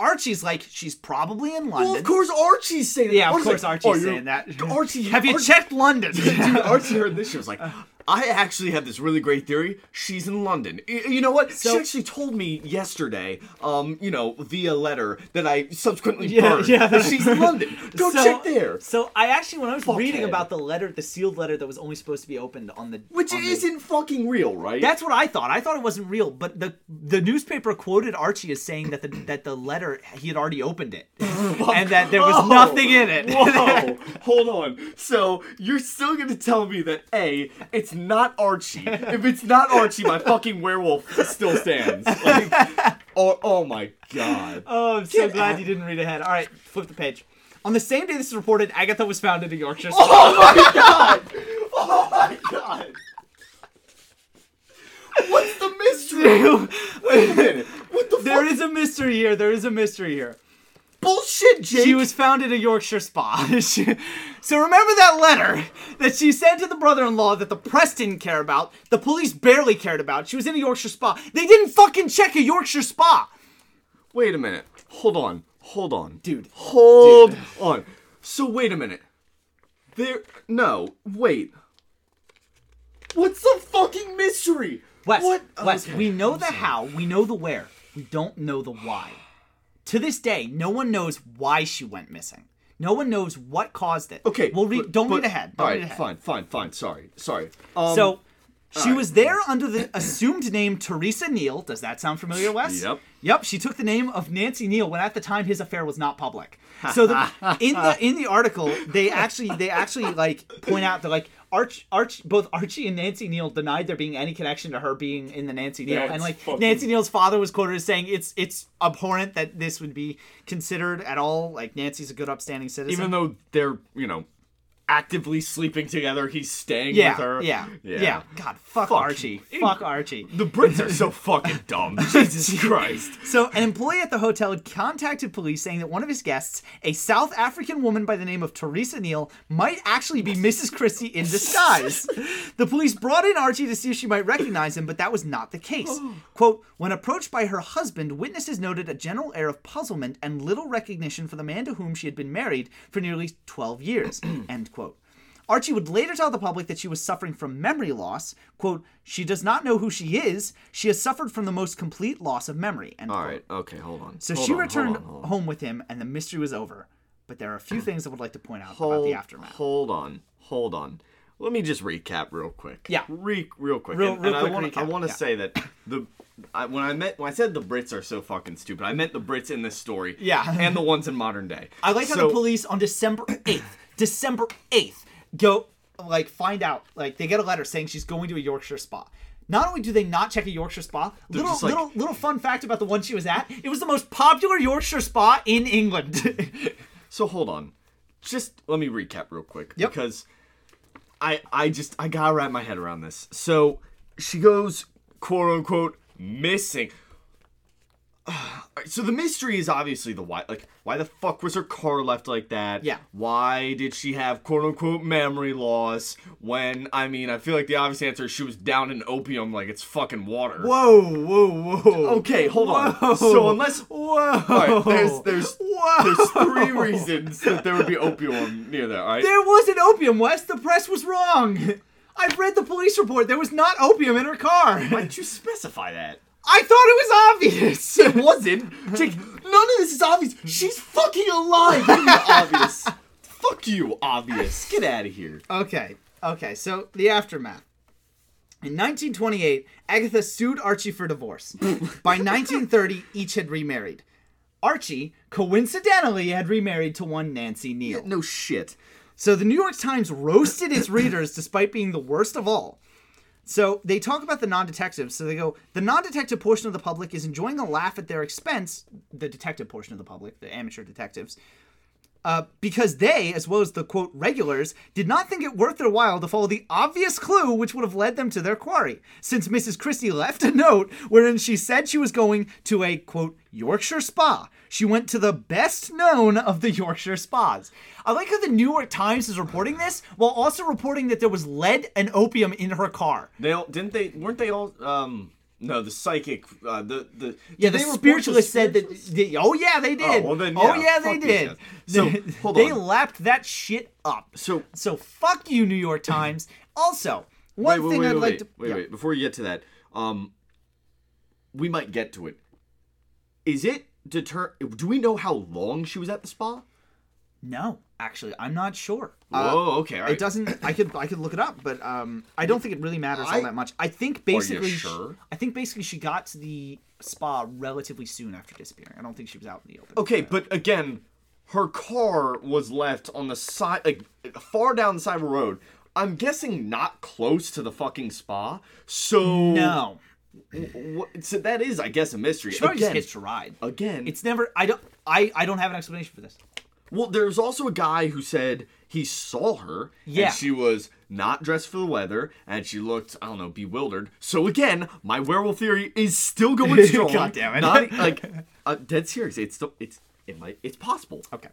Archie's like, she's probably in London. Well, of course Archie's saying that. Yeah, of Archie's course like, Archie's "Oh, saying that. Archie, Have you Archie- checked London? Dude, Archie heard this. She was like, I actually have this really great theory. She's in London. Y- You know what? So- she actually told me yesterday, um, you know, via letter that I subsequently Yeah, burned. yeah. that she's in London. Go So- check there. So I actually, when I was reading Fuckhead. about the letter, the sealed letter that was only supposed to be opened on the Which on isn't fucking real, right? That's what I thought. I thought it wasn't real, but the the newspaper quoted Archie as saying that the that the letter he had already opened it, and that there was Oh, nothing in it. Whoa, hold on. So you're still gonna tell me that A, it's not Archie. if it's not Archie, my fucking werewolf still stands. Like, oh, oh my god. Oh, I'm so Get glad out- you didn't read ahead. All right, flip the page. On the same day this is reported, Agatha was found in Yorkshire. Oh my god! Oh my god! What's the mystery? Wait a minute. What the there fuck? is a mystery here. There is a mystery here. Bullshit, Jake? She was found in a Yorkshire spa. She- so remember that letter that she sent to the brother-in-law that the press didn't care about, the police barely cared about. She was in a Yorkshire spa. They didn't fucking check a Yorkshire spa. Wait a minute. Hold on. Hold on. Dude. Hold on. So wait a minute. There no, wait. What's the fucking mystery? Wes, What? Wes, Okay, we know the how, we know the where. We don't know the why. To this day, no one knows why she went missing. No one knows what caused it. Okay. We'll read. but- don't but- read ahead. Don't all read right, ahead. fine, fine, fine. Sorry, sorry. Um, So she was there under the assumed name Teresa Neele. Does that sound familiar, Wes? Yep. Yep. She took the name of Nancy Neele when at the time his affair was not public. So the, in the in the article, they actually they actually like point out that like Arch Arch both Archie and Nancy Neele denied there being any connection to her being in the Nancy Neele, That's and like fucking- Nancy Neele's father was quoted as saying it's it's abhorrent that this would be considered at all. Like Nancy's a good upstanding citizen. even though they're you know actively sleeping together, he's staying yeah, with her. yeah, yeah, Yeah. God, fuck, Fuck. Archie, fuck Archie. The Brits are so fucking dumb. Jesus Christ. So, an employee at the hotel contacted police saying that one of his guests, a South African woman by the name of Teresa Neele, might actually be Mrs. Christie in disguise. the police brought in Archie to see if she might recognize him, but that was not the case. Quote, when approached by her husband, witnesses noted a general air of puzzlement and little recognition for the man to whom she had been married for nearly 12 years. End quote. Archie would later tell the public that she was suffering from memory loss. Quote, she does not know who she is. She has suffered from the most complete loss of memory. End All quote. right. Okay. Hold on. So Hold she on, hold returned on, hold on. home with him, and the mystery was over. But there are a few things I would like to point out about the aftermath. hold on. Hold on. Let me just recap real quick. Yeah. Re- real quick. Real- and, real and quick I want I want to yeah. say that the I, when I met when I said the Brits are so fucking stupid, I meant the Brits in this story. Yeah. And the ones in modern day. I like how the police on December 8th, December 8th, go, like, find out, like, they get a letter saying she's going to a Yorkshire spa. Not only do they not check a Yorkshire spa, little like- little little fun fact about the one she was at, it was the most popular Yorkshire spa in England. So hold on. Just let me recap real quick Yep. because I I just I gotta wrap my head around this. So she goes quote unquote missing. So the mystery is obviously the why. Like, why the fuck was her car left like that? Yeah. Why did she have quote unquote memory loss? When I mean, I feel like the obvious answer is she was down in opium like it's fucking water. whoa, whoa, whoa. Okay, hold on. Whoa. So unless Whoa. all right, there's there's Whoa. there's three reasons that there would be opium near there. All right. There wasn't opium, Wes. The press was wrong. I've read the police report. There was not opium in her car. Why'd you specify that? I thought it was obvious. It wasn't. Jake, none of this is obvious. She's fucking alive. What do you mean obvious. Fuck you, obvious. Get out of here. okay, okay. So the aftermath. In 1928, Agatha sued Archie for divorce. By 1930, each had remarried. Archie coincidentally had remarried to one Nancy Neele. No shit. So the New York Times roasted its readers despite being the worst of all. So they talk about the non-detectives. So they go, the non-detective portion of the public is enjoying a laugh at their expense. The detective portion of the public, the amateur detectives, uh, because they, as well as the quote regulars, did not think it worth their while to follow the obvious clue which would have led them to their quarry. Since Mrs. Christie left a note wherein she said she was going to a quote Yorkshire spa. She went to the best known of the Yorkshire spas. I like how the New York Times is reporting this while also reporting that there was lead and opium in her car. They all didn't they weren't they all um no the psychic uh, the the Yeah, the spiritualist said that. they- oh yeah, they did. well then, oh yeah, yeah, they did. So, They- hold they on. lapped that shit up. So So fuck you, New York Times. Also, one wait thing wait I'd wait like to wait, yeah. wait before you get to that um we might get to it. Is it deter? Do we know how long she was at the spa? No, actually, I'm not sure. Uh, Whoa, okay, all right. It doesn't. I could. I could look it up, but um, I don't think it really matters all that much. I think basically. sure? I think basically she got to the spa relatively soon after disappearing. I don't think she was out in the open. Okay, but again, her car was left on the side, like far down the side of the road. I'm guessing not close to the fucking spa. So No, so that is, I guess, a mystery. she probably just Again, hitched a ride. again, It's never. I don't. I. I don't have an explanation for this. Well, there's also a guy who said he saw her. Yeah. And she was not dressed for the weather, and she looked, I don't know, bewildered. So again, my werewolf theory is still going strong. God damn it. Not like uh, dead serious. It's still, it's it might it's possible. Okay.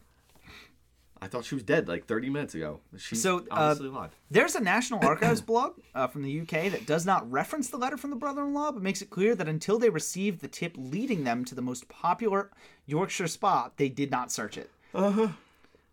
I thought she was dead like 30 minutes ago. She's So, uh, obviously alive. There's a National Archives blog uh, from the UK that does not reference the letter from the brother-in-law, but makes it clear that until they received the tip leading them to the most popular Yorkshire spa, they did not search it.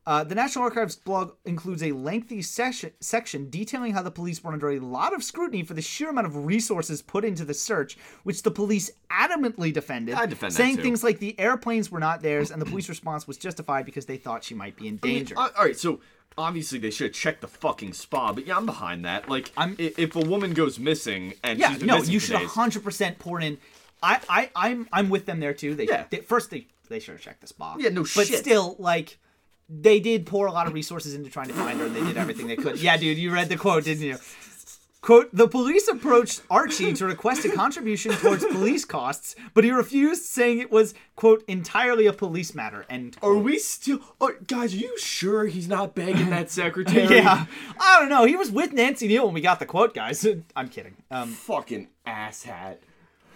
Uh, the National Archives blog includes a lengthy session, section detailing how the police were under a lot of scrutiny for the sheer amount of resources put into the search, which the police adamantly defended, I defend saying things like the airplanes were not theirs, and the police response was justified because they thought she might be in danger. Uh, all right, so obviously they should have checked the fucking spa, but yeah, I'm behind that. Like, I'm- if a woman goes missing and Yeah, no, you should days, hundred percent pour in. I, I, I'm, I'm with them there too. They, Yeah. they first they, they should have checked this box. Yeah, no but shit. still, like, they did pour a lot of resources into trying to find her, and they did everything they could. Yeah, dude, you read the quote, didn't you? Quote, the police approached Archie to request a contribution towards police costs, but he refused, saying it was, quote, entirely a police matter, end Are we still? Oh, guys, are you sure he's not begging that secretary? Yeah, I don't know. He was with Nancy Neele when we got the quote, guys. I'm kidding. Um, Fucking asshat.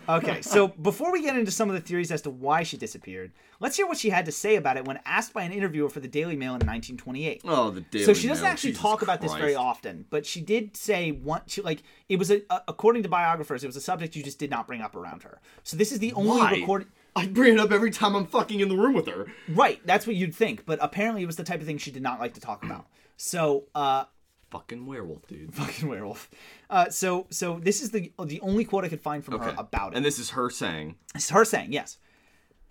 Okay, so before we get into some of the theories as to why she disappeared, let's hear what she had to say about it when asked by an interviewer for the Daily Mail in 1928. Oh, the Daily Mail. so she doesn't Mail, actually Jesus talk about this very often, but she did say one. She like it was a, a- according to biographers, it was a subject you just did not bring up around her. So this is the only Why? recorded. I bring it up every time I'm fucking in the room with her. Right, that's what you'd think, but apparently it was the type of thing she did not like to talk about. So, uh, Fucking werewolf, dude. fucking werewolf. Uh, so, so this is the the only quote I could find from her about it. And this is her saying, It's her saying, yes.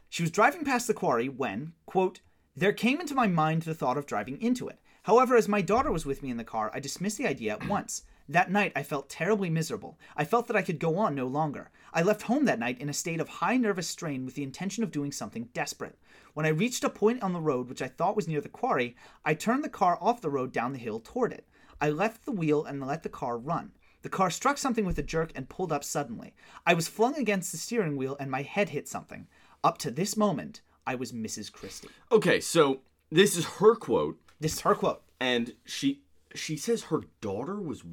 She was driving past the quarry when, quote, there came into my mind the thought of driving into it. However, as my daughter was with me in the car, I dismissed the idea at once. That night, I felt terribly miserable. I felt that I could go on no longer. I left home that night in a state of high nervous strain with the intention of doing something desperate. When I reached a point on the road which I thought was near the quarry, I turned the car off the road down the hill toward it. I left the wheel and let the car run. The car struck something with a jerk and pulled up suddenly. I was flung against the steering wheel and my head hit something. Up to this moment, I was Mrs. Christie. okay, so this is her quote, This is her quote. and she she says her daughter was.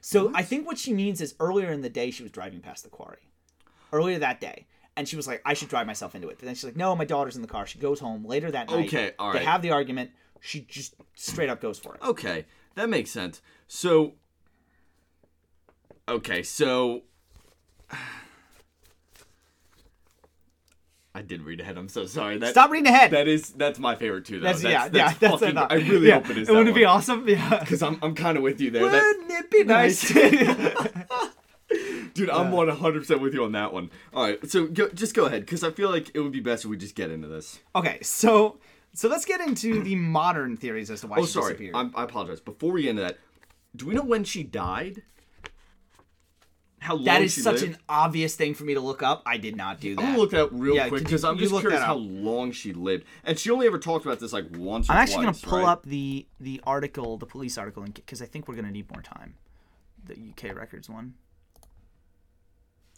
So I think what she means is earlier in the day she was driving past the quarry. Earlier that day. And she was like, I should drive myself into it. But then she's like, no, my daughter's in the car. She goes home later that night. Okay, all They have the argument. She just straight up goes for it. Okay, that makes sense. So. Okay, so. I did read ahead. I'm so sorry. That, Stop reading ahead. That is that's my favorite too. Though. that's, that's, yeah, that's yeah, that's fucking, enough. I really yeah. hope it is. It wouldn't that be awesome? Yeah. Because I'm I'm kind of with you there. Wouldn't it be nice? dude, I'm 100 percent with you on that one. All right, so go, just go ahead because I feel like it would be best if we just get into this. okay, so so let's get into the modern theories as to why Oh, she sorry. disappeared. I'm, I apologize. Before we get into that, do we know when she died? how long That is she such lived? an obvious thing for me to look up. I did not do that. I'm gonna look that up real Yeah, quick could you- because I'm you just look curious that how up. long she lived, and she only ever talked about this like once. Or I'm actually twice, gonna pull right? up the the article, the police article, because I think we're gonna need more time. The UK records one.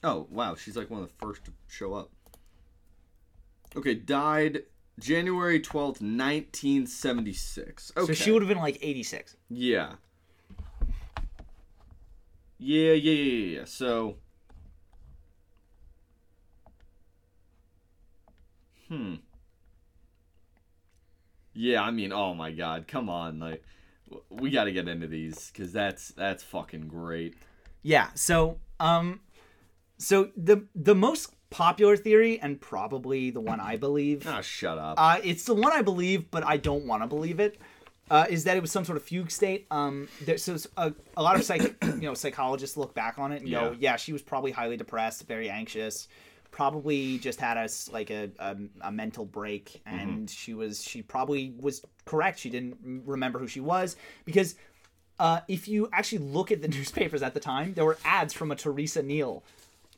Oh wow, she's like one of the first to show up. Okay, died January twelfth, nineteen seventy six. Okay, So she would have been like 86. Yeah. Yeah, yeah, yeah, yeah, yeah. So. Hmm. Yeah, I mean, oh my god, come on, like, we got to get into these because that's that's fucking great. Yeah. So um, so the the most popular theory and probably the one I believe. Ah, shut up. Uh, it's the one I believe, but I don't want to believe it. Uh, is that it was some sort of fugue state? Um, there, so a, a lot of psych, you know, psychologists look back on it and go, Yeah. yeah, she was probably highly depressed, very anxious, probably just had a s- like a, a, a mental break, and she was she probably was correct. She didn't remember who she was because uh, if you actually look at the newspapers at the time, there were ads from a Teresa Neele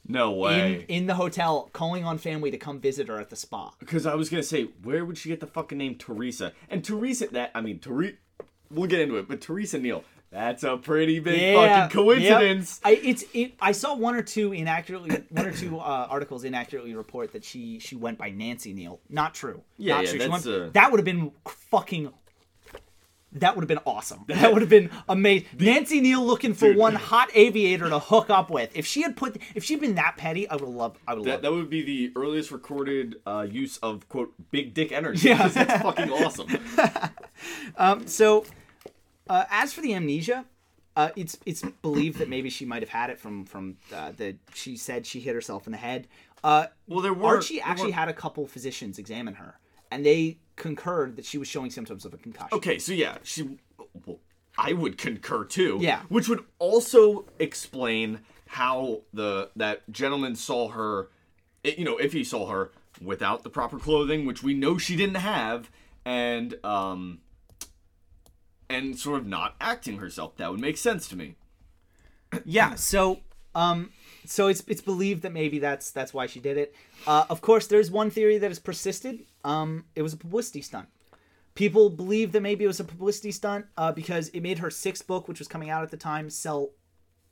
no way. in the hotel calling on family to come visit her at the spa. Because I was gonna say, where would she get the fucking name Teresa? And Teresa, that I mean, Teresa. We'll get into it, but Teresa Neele, that's a pretty big fucking coincidence. Yep. I it's it. I saw one or two inaccurately, one or two uh, articles inaccurately report that she she went by Nancy Neele. Not true. Yeah, Not yeah, true. Went- uh, that would have been fucking. That would have been awesome. That would have been amazing. Nancy Neele looking for Dude. one hot aviator to hook up with. If she had put, if she'd been that petty, I would love. I would That, love. that would be the earliest recorded uh, use of quote big dick energy. Yeah. that's fucking awesome. So, uh, as for the amnesia, uh, it's it's believed that maybe she might have had it from from uh, the. She said she hit herself in the head. Uh, Well, there were Archie actually were- had a couple physicians examine her, and they concurred that she was showing symptoms of a concussion. Okay, so yeah, she. Well, I would concur too. Yeah. Which would also explain how the that gentleman saw her. You know, if he saw her without the proper clothing, which we know she didn't have, and um. And sort of not acting herself. That would make sense to me. Yeah. So, um, so it's it's believed that maybe that's that's why she did it. Uh, of course, there's one theory that has persisted. Um, it was a publicity stunt. People believe that maybe it was a publicity stunt uh, because it made her sixth book, which was coming out at the time, sell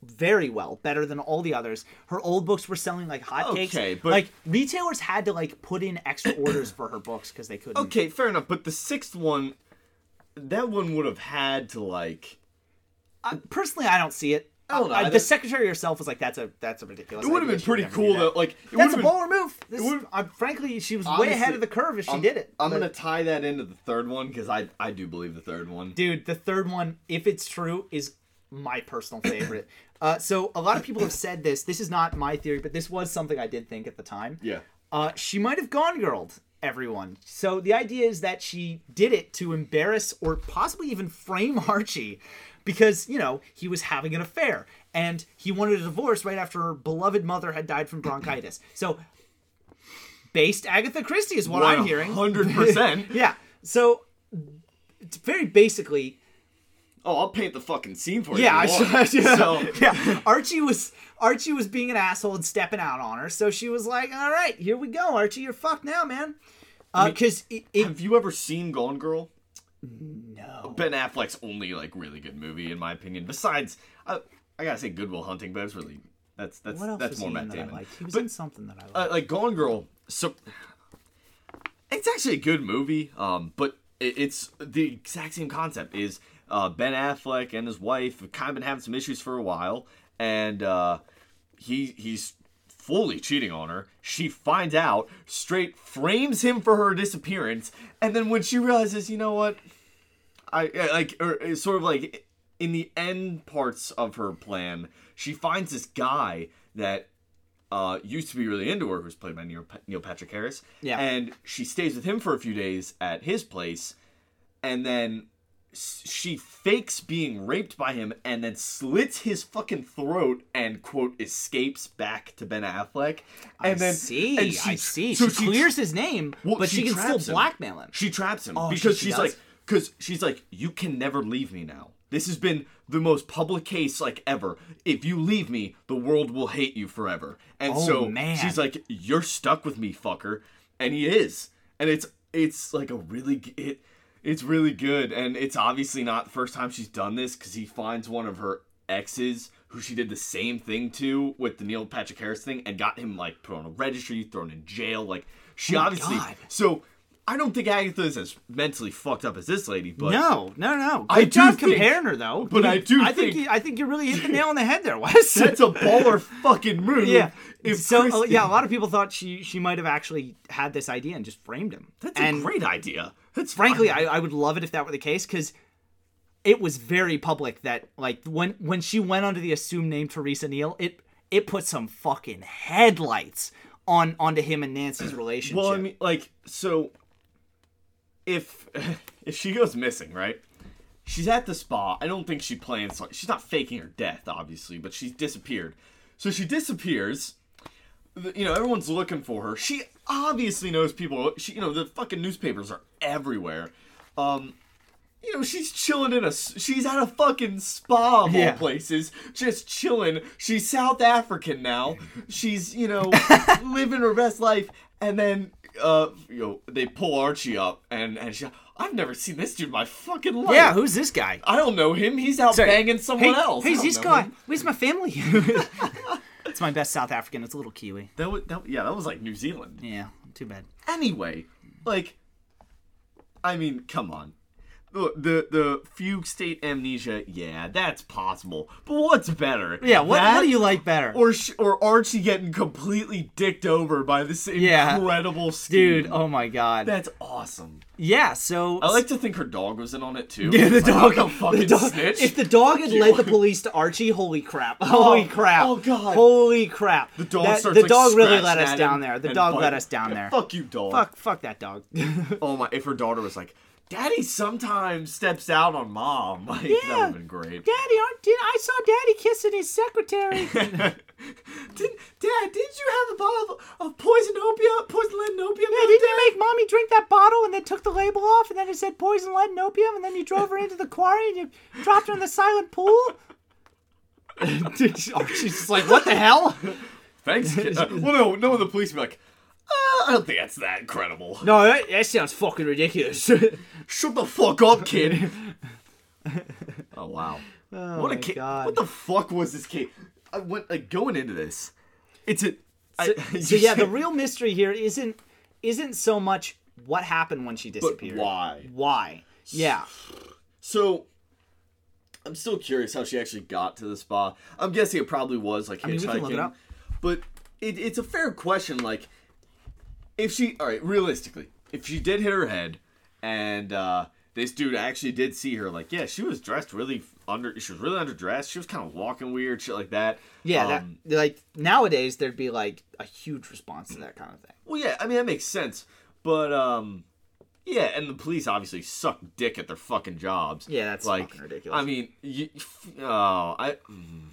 very well, better than all the others. Her old books were selling like hotcakes. Okay, but- like retailers had to like put in extra orders for her books because they couldn't. Okay, fair enough. But the sixth one, that one would have had to like. Uh, personally, I don't see it. I don't know, I the secretary herself was like, "That's a that's a ridiculous." It would have been pretty cool do though. that." Like, it That's a would've been- baller move. This, would've- uh, frankly, she was way ahead of the curve if she I'm- did it. I'm But- gonna tie that into the third one because I I do believe the third one. dude, the third one, if it's true, is my personal favorite. uh, so a lot of people have said this. This is not my theory, but this was something I did think at the time. Yeah. Uh, she might have gone girled everyone. So the idea is that she did it to embarrass or possibly even frame Archie because, you know, he was having an affair and he wanted a divorce right after her beloved mother had died from bronchitis. So based Agatha Christie is what I'm hearing. Hundred percent. Yeah. So it's very basically Oh, I'll paint the fucking scene for you. yeah, I you should, yeah, So yeah. Archie was Archie was being an asshole and stepping out on her, so she was like, "All right, here we go, Archie. You're fucked now, man." Because it, it, have you ever seen Gone Girl? no, Ben Affleck's only like really good movie in my opinion. Besides, I, I gotta say Good Will Hunting, but it's really that's that's what else that's more Matt that I Damon. liked? He was But- in something that I liked. uh, like Gone Girl, so it's actually a good movie. Um, but it, it's the exact same concept. Is uh, Ben Affleck and his wife have kind of been having some issues for a while, and uh, he he's fully cheating on her. She finds out, straight frames him for her disappearance, and then when she realizes, you know what, I I- like or sort of like in the end parts of her plan, she finds this guy that uh, used to be really into her, who's played by Neil, Neil Patrick Harris. Yeah. And she stays with him for a few days at his place, and then she fakes being raped by him and then slits his fucking throat and quote escapes back to Ben Affleck. And I then see, and she- I see. so she clears his name, well, but she, can still him. blackmail him. She traps him Oh, because she she's does? like, because she's like, you can never leave me now. This has been the most public case like ever. If you leave me, the world will hate you forever. And Oh, so man. she's like, "You're stuck with me, fucker," and he is. And it's it's like a really it it's really good, and it's obviously not the first time she's done this because he finds one of her exes who she did the same thing to with the Neil Patrick Harris thing and got him like put on a registry, thrown in jail. Like she Oh, obviously God. so. I don't think Agatha is as mentally fucked up as this lady, but no, no, no. Good I do think- comparing her though. but I do I think think- you, I think you really hit the nail on the head there, Wes. that's a baller fucking move. yeah. So uh, Christie- yeah, a lot of people thought she she might have actually had this idea and just framed him. that's and a great idea. That's frankly, I, I would love it if that were the case because it was very public that like when when she went under the assumed name Teresa Neele, it it put some fucking headlights on onto him and Nancy's relationship. Well, I mean, like, so if if she goes missing, right? She's at the spa. I don't think she plans. She's not faking her death, obviously, but she's disappeared. So she disappears. You know, everyone's looking for her. She obviously knows people. She, you know, the fucking newspapers are everywhere. Um, you know, she's chilling in a. She's at a fucking spa of Yeah. all places, just chilling. She's South African now. She's, you know, living her best life, and then, uh, you know, they pull Archie up, and and she. I've never seen this dude in my fucking life. yeah, who's this guy? I don't know him. He's out Sorry. banging someone hey, else. Hey, this guy. him. Where's my family? it's my best South African. It's a little Kiwi. That was, that, yeah, that was like New Zealand. Yeah, too bad. Anyway, like, I mean, come on. The, the the fugue state amnesia, yeah, that's possible. But what's better? Yeah, what, That what do you like better? Or sh- or Archie getting completely dicked over by this Yeah. incredible scheme. Dude, oh my god. that's awesome. yeah, so I like to think her dog was in on it too. Yeah, the Like, dog. Fucking the dog snitch. If the dog had led the police to Archie, holy crap! Holy oh, crap! oh, God. Holy crap! the dog That- starts the like, dog really let us down there. The dog let us down Yeah, there. Fuck you, dog. Fuck, fuck that dog. Oh my! If her daughter was like, "Daddy sometimes steps out on mom," like that would have been great. Daddy, aren't, did I saw Daddy kissing his secretary? Did, Dad, did you have a bottle of poison opium, poison lead and opium? Yeah, didn't you make mommy drink that bottle and then took the label off and then it said poison, lead, and opium and then you drove her into the quarry and you dropped her in the silent pool? She's just like, what the hell? Thanks. Kid. Uh, well, no, no. The police would be like, uh, "I don't think that's that incredible." No, that, that sounds fucking ridiculous. Shut the fuck up, kid. oh wow. Oh what a kid. God. What the fuck was this kid? I went like going into this. It's a. so, you so yeah, the real mystery here isn't isn't so much what happened when she disappeared. but why? Why? Yeah. So, I'm still curious how she actually got to the spa. I'm guessing it probably was like mean, we hitchhiking. can look it up. But it, it's a fair question. Like, if she, all right, realistically, if she did hit her head, and uh, this dude actually did see her, like, yeah, she was dressed really under. She was really underdressed. She was kind of walking weird, shit like that. Yeah, Um, that like nowadays there'd be like a huge response to that kind of thing. Well, yeah, I mean that makes sense, but um, yeah, and the police obviously suck dick at their fucking jobs. Yeah, that's like fucking ridiculous. I mean, you, oh, I, mm,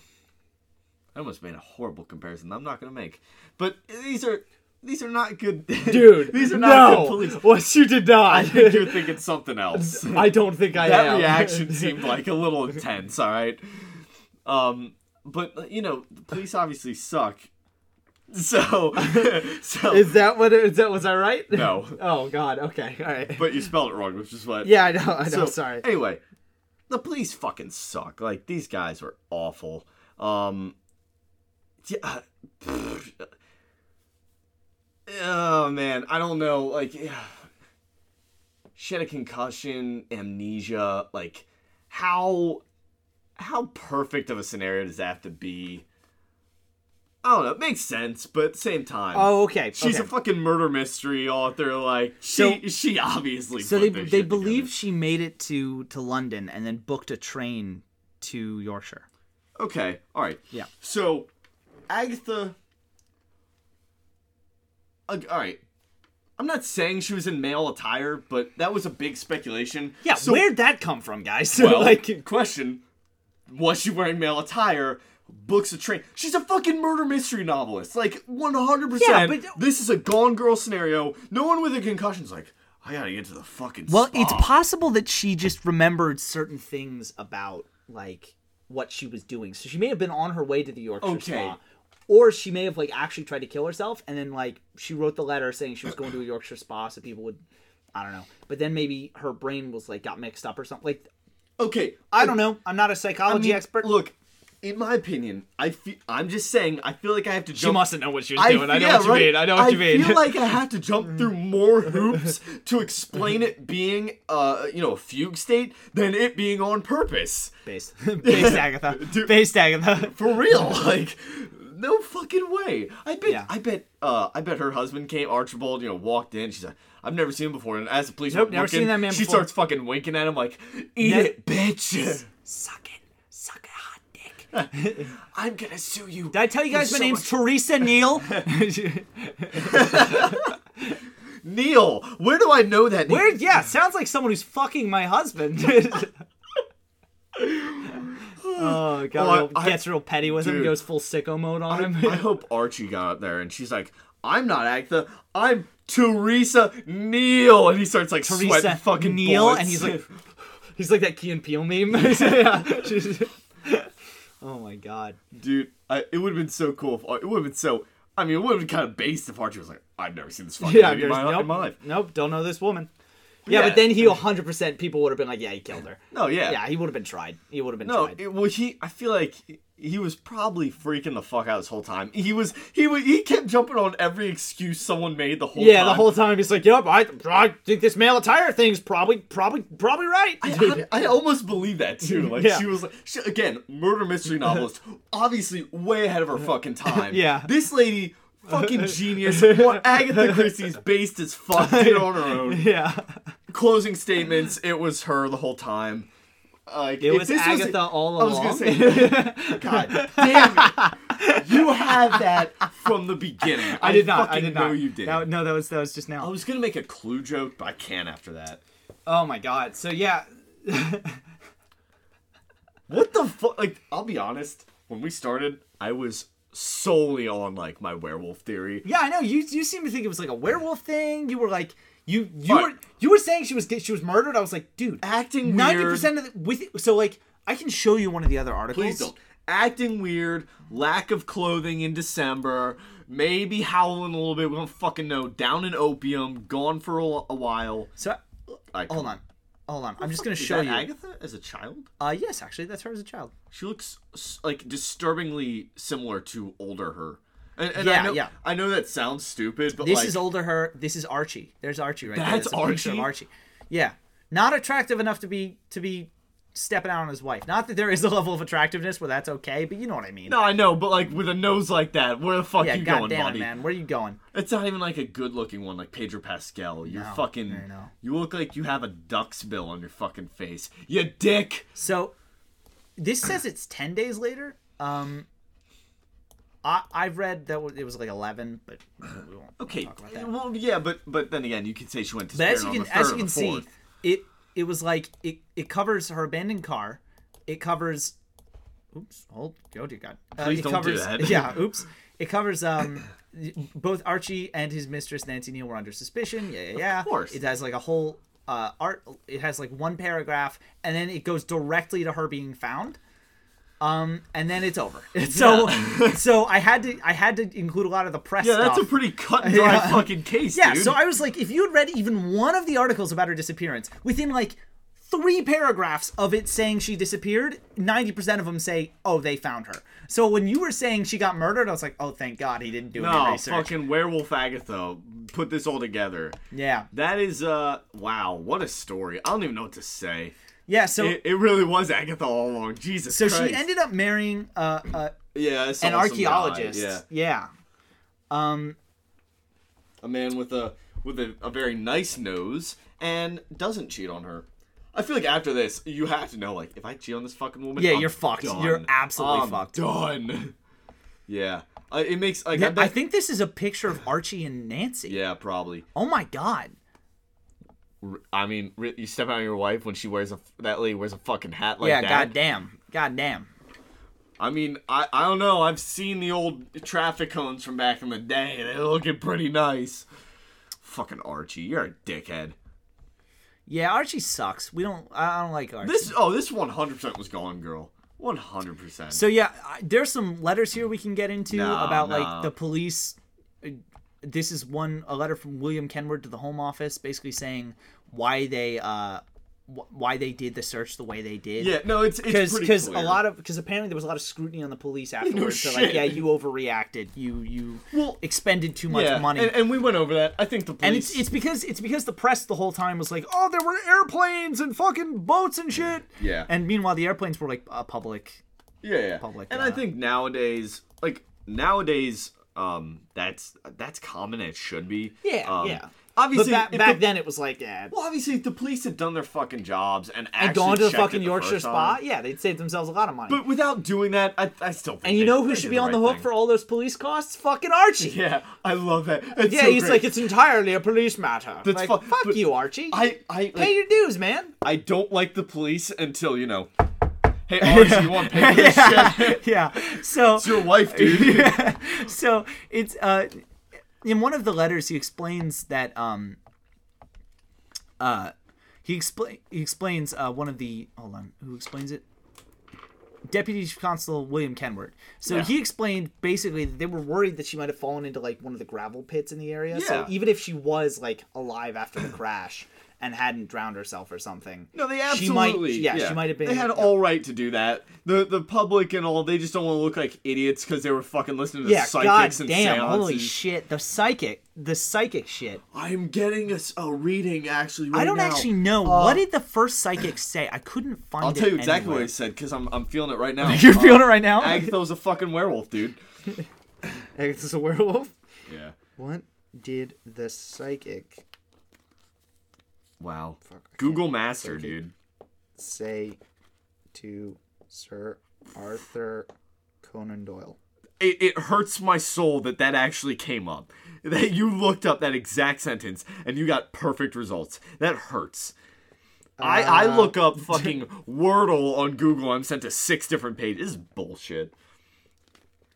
I almost made a horrible comparison. I'm not gonna make, but these are these are not good, Dude, these are not no. good police. What you did not. I think you're thinking something else. I don't think I that am. reaction seemed like a little intense. All right, um, but you know, the police obviously suck. So, so Is that what? It, is that was I right? no, Oh God. Okay. All right. but you spelled it wrong, which is what. yeah, I know. I know. So, sorry. Anyway, the police fucking suck. Like these guys are awful. Um. Yeah. Oh man, I don't know. Like, yeah. she had a concussion, amnesia. Like, how how perfect of a scenario does that have to be? I don't know. It makes sense, but at the same time, Oh, okay. she's okay. a fucking murder mystery author. Like, So- she she obviously. So they they believe together. she made it to to London and then booked a train to Yorkshire. Okay, all right. Yeah. So, Agatha. Uh, all right. I'm not saying she was in male attire, but that was a big speculation. Yeah. So, where'd that come from, guys? Well, like, question: Was she wearing male attire? Books a train. She's a fucking murder mystery novelist. Like 100. percent Yeah, but- This is a Gone Girl scenario. No one with a concussion's like, I gotta get to the fucking. Well, spa. it's possible that she just remembered certain things about like what she was doing. So she may have been on her way to the Yorkshire Okay. Spa, or she may have like actually tried to kill herself, and then like she wrote the letter saying she was going to a Yorkshire Spa, so people would, I don't know. But then maybe her brain was like got mixed up or something. Like okay. I don't know. I'm not a psychology mean, expert. Look, in my opinion, I feel. I'm just saying. I feel like I have to she jump. mustn't know what she was I, doing. I know yeah, what you right? mean. I know what you mean. I feel like I have to jump through more hoops to explain it being, uh, you know, a fugue state than it being on purpose. based, based Agatha, Dude. based Agatha. For real, like, no fucking way. I bet. Yeah. I bet. Uh, I bet her husband came. Archibald, you know, walked in. She's like, "I've never seen him before." And as the police Nope, never seen that man she before. starts fucking winking at him like, "Eat Ne- it, bitch." Suck it, suck it, hot dick. I'm gonna sue you. Did I tell you guys my so name's much- Teresa Neele? Neil. Where do I know that? name? Where? Yeah, sounds like someone who's fucking my husband. Oh, got Well, real, I- gets real petty with him. Dude. Goes full sicko mode on him. I, I hope Archie got up there and she's like, I'm not Agatha, I'm Teresa Neele. And he starts like Teresa sweating fucking Neele, bullets. and he's like, he's like that Key and Peele meme. Yeah. oh my god. dude, I, it would have been so cool if it would have been so. I mean, it would have been kind of based if Archie was like, I've never seen this fucking Yeah, in my, nope, in my life. nope, don't know this woman. Yeah, Yeah. but then he 100% people would have been like, yeah, he killed her. No, yeah. Yeah, he would have been tried. He would have been No, tried. it, well, he. I feel like he was probably freaking the fuck out this whole time. He was. He was. He kept jumping on every excuse someone made the whole yeah, time. the whole time he's like, "Yep, I, I think this male attire thing's probably, probably, probably right." I, I, I almost believe that too. Like Yeah. she was like, she, again, murder mystery novelist, obviously way ahead of her fucking time. Yeah. this lady, fucking genius. Agatha Christie's based as fuck did on her own. yeah. Closing statements, it was her the whole time. Like It was Agatha all I was along. gonna say, God damn it! You had that from the beginning. I did not. Fucking I did know not. you did. That- no, that was that was just now. I was gonna make a clue joke, but I can't after that. Oh my god. So yeah, What the fuck? Like, I'll be honest. When we started, I was solely on like my werewolf theory. yeah, I know. You you seem to think it was like a werewolf thing. You were like, you you Right. were you were saying she was she was murdered. I was like, dude, Acting ninety percent of the, with so like I can show you one of the other articles. Please don't. Acting weird, lack of clothing in December, maybe howling a little bit. We don't fucking know. Down in opium, gone for a, a while. So I, hold on, hold on. I'm just gonna show that you. Agatha as a child? Uh, yes, actually, that's her as a child. She looks like disturbingly similar to older her. And, and Yeah, I know, yeah. I know that sounds stupid, but This like, is older her. This is Archie. There's Archie right there. That's picture of Archie? Archie. Yeah, not attractive enough to be to be stepping out on his wife. Not that there is a level of attractiveness where that's okay, but you know what I mean. No, I know, but like with a nose like that, where the fuck yeah, you god going, damn buddy? it, man. Where are you going? It's not even like a good looking one like Pedro Pascal. You're No, fucking. I know. You look like you have a duck's bill on your fucking face. You dick. So, this says it's ten days later. Um, I I've read that it was like eleven, but we won't Okay. talk about that. Well, yeah, but but then again, you could say she went to. But as you can as you can see, it it was like it it covers her abandoned car. It covers. Oops! Hold. Oh dear God. Uh, Please it don't do that. Yeah. Oops. It covers um both Archie and his mistress Nancy Neele were under suspicion. Yeah, yeah, yeah. course. It has like a whole uh art. It has like one paragraph, and then it goes directly to her being found. Um, and then it's over. So, so I had to, I had to include a lot of the press Yeah, stuff. that's a pretty cut and dry Yeah. fucking case, Yeah, dude. so I was like, if you had read even one of the articles about her disappearance, within like three paragraphs of it saying she disappeared, 90% of them say, oh, they found her. So when you were saying she got murdered, I was like, oh, thank God he didn't do any no, research. fucking werewolf Agatha put this all together. Yeah. That is uh wow, what a story. I don't even know what to say. Yeah, so It, it really was Agatha all along. Jesus so Christ. she ended up marrying uh, uh, yeah, an archaeologist. Yeah. yeah. Um, a man with a with a, a very nice nose and doesn't cheat on her. I feel like after this, you have to know like if I cheat on this fucking woman, Yeah, I'm you're fucked. done. You're absolutely I'm fucked. Done. Yeah, uh, it makes like yeah, I, bet, I think this is a picture of Archie and Nancy. Yeah, probably. Oh my God. I mean, you step out on your wife when she wears a that lady wears a fucking hat like that. yeah, that. goddamn. Goddamn. I mean, I I don't know. I've seen the old traffic cones from back in the day. They're looking pretty nice. Fucking Archie, you're a dickhead. Yeah, Archie sucks. We don't. I don't like Archie. This oh, this 100% was Gone Girl. 100%. So yeah, I- there's some letters here we can get into No, about no. like the police. This is one a letter from William Kenward to the Home Office, basically saying why they uh wh- why they did the search the way they did. yeah, no, it's it's because because a lot of because apparently there was a lot of scrutiny on the police afterwards. so shit. like, yeah, you overreacted. You you Well, expended too much yeah, money. And, and we went over that. I think the police And it's it's because it's because the press the whole time was like, oh, there were airplanes and fucking boats and shit. Yeah. And meanwhile, the airplanes were like a public. yeah, yeah. public, and uh, I think nowadays like nowadays um that's that's common it should be. Um, yeah. Obviously back, if back the- then it was like, yeah, Well, obviously, if the police had done their fucking jobs and and actually gone to the fucking the Yorkshire spot, yeah, they'd save themselves a lot of money. But without doing that, I, I still think and you they- know who should be on the right hook thing. for all those police costs? Fucking Archie. Yeah, I love that. It's Yeah, so he's great. like, it's entirely a police matter. That's like, fu- fuck you, Archie. I, I, Pay your dues, man. I don't like the police until you know. Hey, Archie, you want to pay for this shit? yeah. So It's your wife, dude. so it's uh in one of the letters he explains that um uh he explain he explains uh one of the hold on who explains it Deputy Chief Constable William Kenward. So Yeah. he explained basically that they were worried that she might have fallen into like one of the gravel pits in the area. So even if she was like alive after the crash and hadn't drowned herself or something, No, they She might- absolutely. yeah, she might have been- They had yeah. all right to do that. The the public and all, they just don't want to look like idiots because they were fucking listening to yeah, god psychics and damn, seances. holy shit, the psychic, the psychic shit. I'm getting a reading actually. Right I don't now. actually know. what did the first psychic say? I couldn't find I'll it. tell you exactly what anywhere. he said because I'm I'm feeling it right now. You're Uh, feeling it right now? Agatha's a fucking werewolf, dude. Agatha's a werewolf? Yeah. What did the psychic Wow. Google Master, dude. say to Sir Arthur Conan Doyle? It, it hurts my soul that that actually came up. That you looked up that exact sentence and you got perfect results. That hurts. I, I Uh, look up fucking Wordle on Google. I'm sent to six different pages. This is bullshit.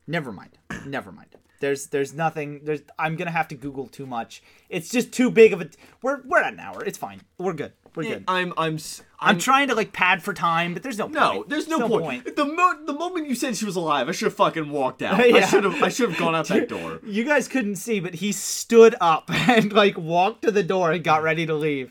Never mind. Never mind. There's there's nothing there's I'm gonna have to Google too much. It's just too big of a we're we're at an hour. It's fine. We're good. We're good. I'm I'm s- I'm trying to like pad for time, but there's no No, point. there's no, point. The mo- the moment you said she was alive, I should have fucking walked out. I should have I should have gone out that door. You guys couldn't see, but he stood up and like walked to the door and got ready to leave.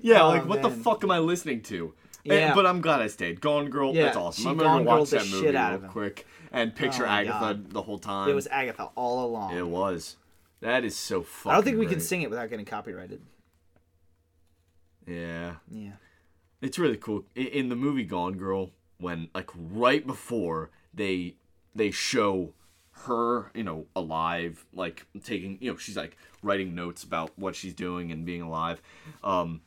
Yeah, Oh, like what the fuck am I listening to? And- Yeah. but I'm glad I stayed. Gone Girl, Yeah, that's awesome. I'm gonna watch that movie shit out real quick and picture Oh Agatha God. the whole time. It was Agatha all along. It was. That is so fucking. I don't think we great. can sing it without getting copyrighted. Yeah, Yeah. it's really cool. In, in the movie Gone Girl, when like right before they they show her, you know, alive, like taking, you know, she's like writing notes about what she's doing and being alive. Um,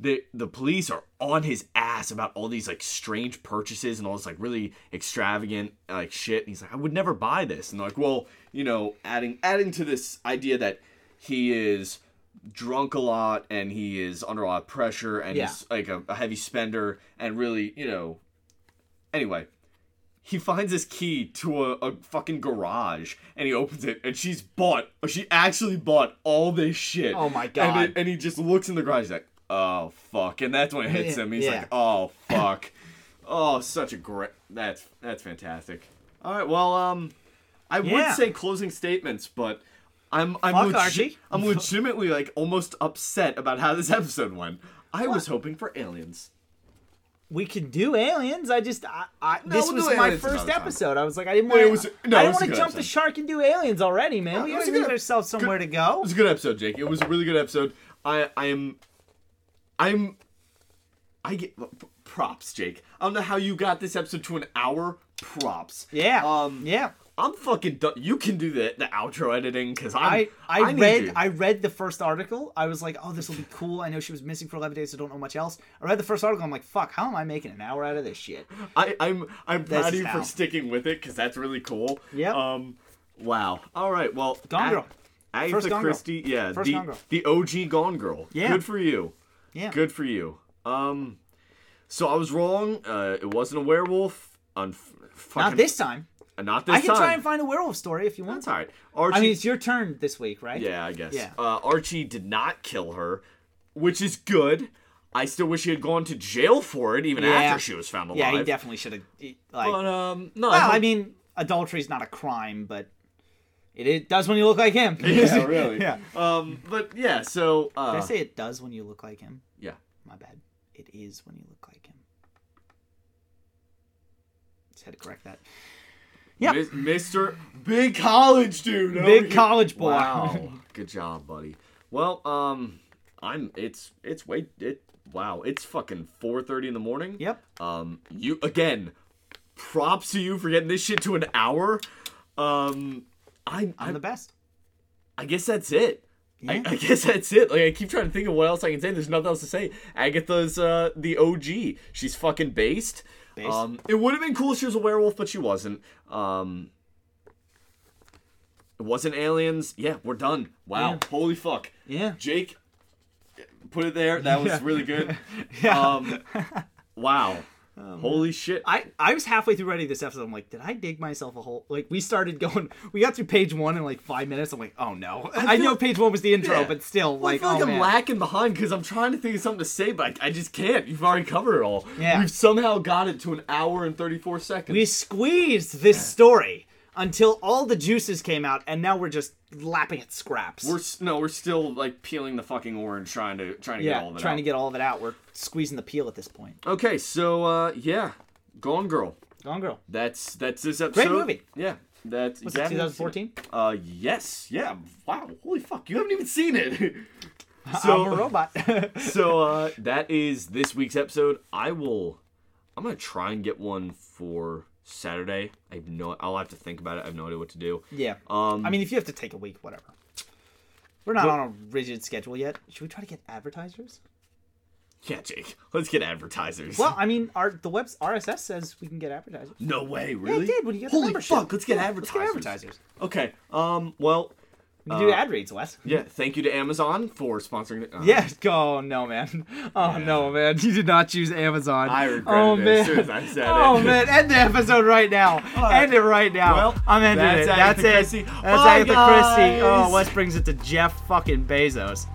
the the police are on his ass about all these like strange purchases and all this like really extravagant like shit. And he's like, I would never buy this. And they're like, well, you know, adding adding to this idea that he is drunk a lot and he is under a lot of pressure and Yeah. he's like a, a heavy spender and really, you know. Anyway, he finds this key to a, a fucking garage and he opens it and she's bought she actually bought all this shit Oh my and, God. it- and he just looks in the garage he's like oh fuck and that's when it hits him he's yeah. like oh fuck oh such a great that's that's fantastic all right well um i would say closing statements but i'm i'm Fuck, legi- i'm legitimately like almost upset about how this episode went i was hoping for aliens We could do aliens. I just, I, I No, this we'll was my first episode. I was like, I didn't want. was- no, I didn't want to jump the shark and do aliens already, man. we it gotta leave ourselves somewhere good- to go. It was a good episode, Jake. It was a really good episode. I I am I'm I get props, Jake. I don't know how you got this episode to an hour. Props. Yeah. Um. yeah. I'm fucking. Done. You can do the the outro editing because I I, read. I read the first article. I was like, oh, this will be cool. I know she was missing for eleven days, so don't know much else. I read the first article. I'm like, fuck, how am I making an hour out of this shit? I, I'm I'm This proud of you for sticking with it because that's really cool. Yeah. Um. Wow. All right. Well. Gone Ag- Girl. Agatha Gone Girl. Christie. Yeah. First the Gone Girl. the OG Gone Girl. Yeah. Good for you. Yeah. Good for you. Um, so I was wrong. Uh, it wasn't a werewolf. On fucking, Not this time. uh, Not this time. I can time. try and find a werewolf story if you want. That's all right. Archie. I mean, it's your turn this week, right? yeah, I guess. Yeah. Uh, Archie did not kill her, which is good. I still wish he had gone to jail for it, even Yeah. after she was found alive. Yeah, he definitely should have. Like, But um, no, well, I mean, adultery is not a crime, but it, it does when you look like him. yeah, really. Yeah. Um, but yeah, so uh, Did I say it does when you look like him? yeah. My bad. It is when you look like him. Just had to correct that. Yeah. Mis- Mr. Big College dude. over Big here. college boy. Wow. Good job, buddy. Well, um, I'm. It's it's way it. Wow, it's fucking 4:30 in the morning. Yep. Um, you again. Props to you for getting this shit to an hour. Um, I I, I'm the best. I guess that's it. I, I guess that's it. Like I keep trying to think of what else I can say. There's nothing else to say. Agatha's uh the OG. She's fucking based. Based. Um, it would have been cool if she was a werewolf, but she wasn't. Um, it wasn't aliens. Yeah, we're done. Wow, Yeah. holy fuck. Yeah. Jake, put it there. That was Yeah. really good. Yeah. Um, wow, Oh, holy shit. I, I was halfway through writing this episode. I'm like, did I dig myself a hole? Like, we started going, we got through page one in like five minutes. I'm like, oh no. I, feel- know page one was the intro, Yeah. but still, Well, like, I feel like oh I'm man. lacking behind because I'm trying to think of something to say, but I, I just can't. You've already covered it all. Yeah. We've somehow got it to an hour and 34 seconds. we squeezed this story until all the juices came out, and now we're just lapping at scraps. We're no, we're still like peeling the fucking orange, trying to trying to get yeah, all of it trying out. to get all of it out. We're squeezing the peel at this point. Okay, so uh, yeah, Gone Girl. Gone Girl. That's that's this episode. Great movie. Yeah, that's. Was you it haven't even seen 2014? Uh, yes, yeah. Wow, holy fuck, you haven't even seen it. I'm a robot. so uh, that is this week's episode. I will. I'm gonna try and get one for Saturday. I have no. I'll have to think about it. I have no idea what to do. yeah. Um, I mean, if you have to take a week, whatever. We're not Well- on a rigid schedule yet. Should we try to get advertisers? Yeah, Jake. Let's get advertisers. Well, I mean, our the web's RSS says we can get advertisers. no way, Yeah, really? it did when you get the Holy membership. fuck! Let's get Yeah, advertisers. Let's get advertisers. Okay. Um. Well. We can do Uh, ad reads, Wes. Yeah. Thank you to Amazon for sponsoring. it. Uh, Yeah. Oh no, man. Oh no, man. You did not choose Amazon. I regretted oh, it man. as soon as I said oh it. man, end the episode right now. End it right now. Well, I'm ending that's it. Agatha That's Christie. it. That's Bye, Agatha Christie. guys. Oh, Wes brings it to Jeff fucking Bezos.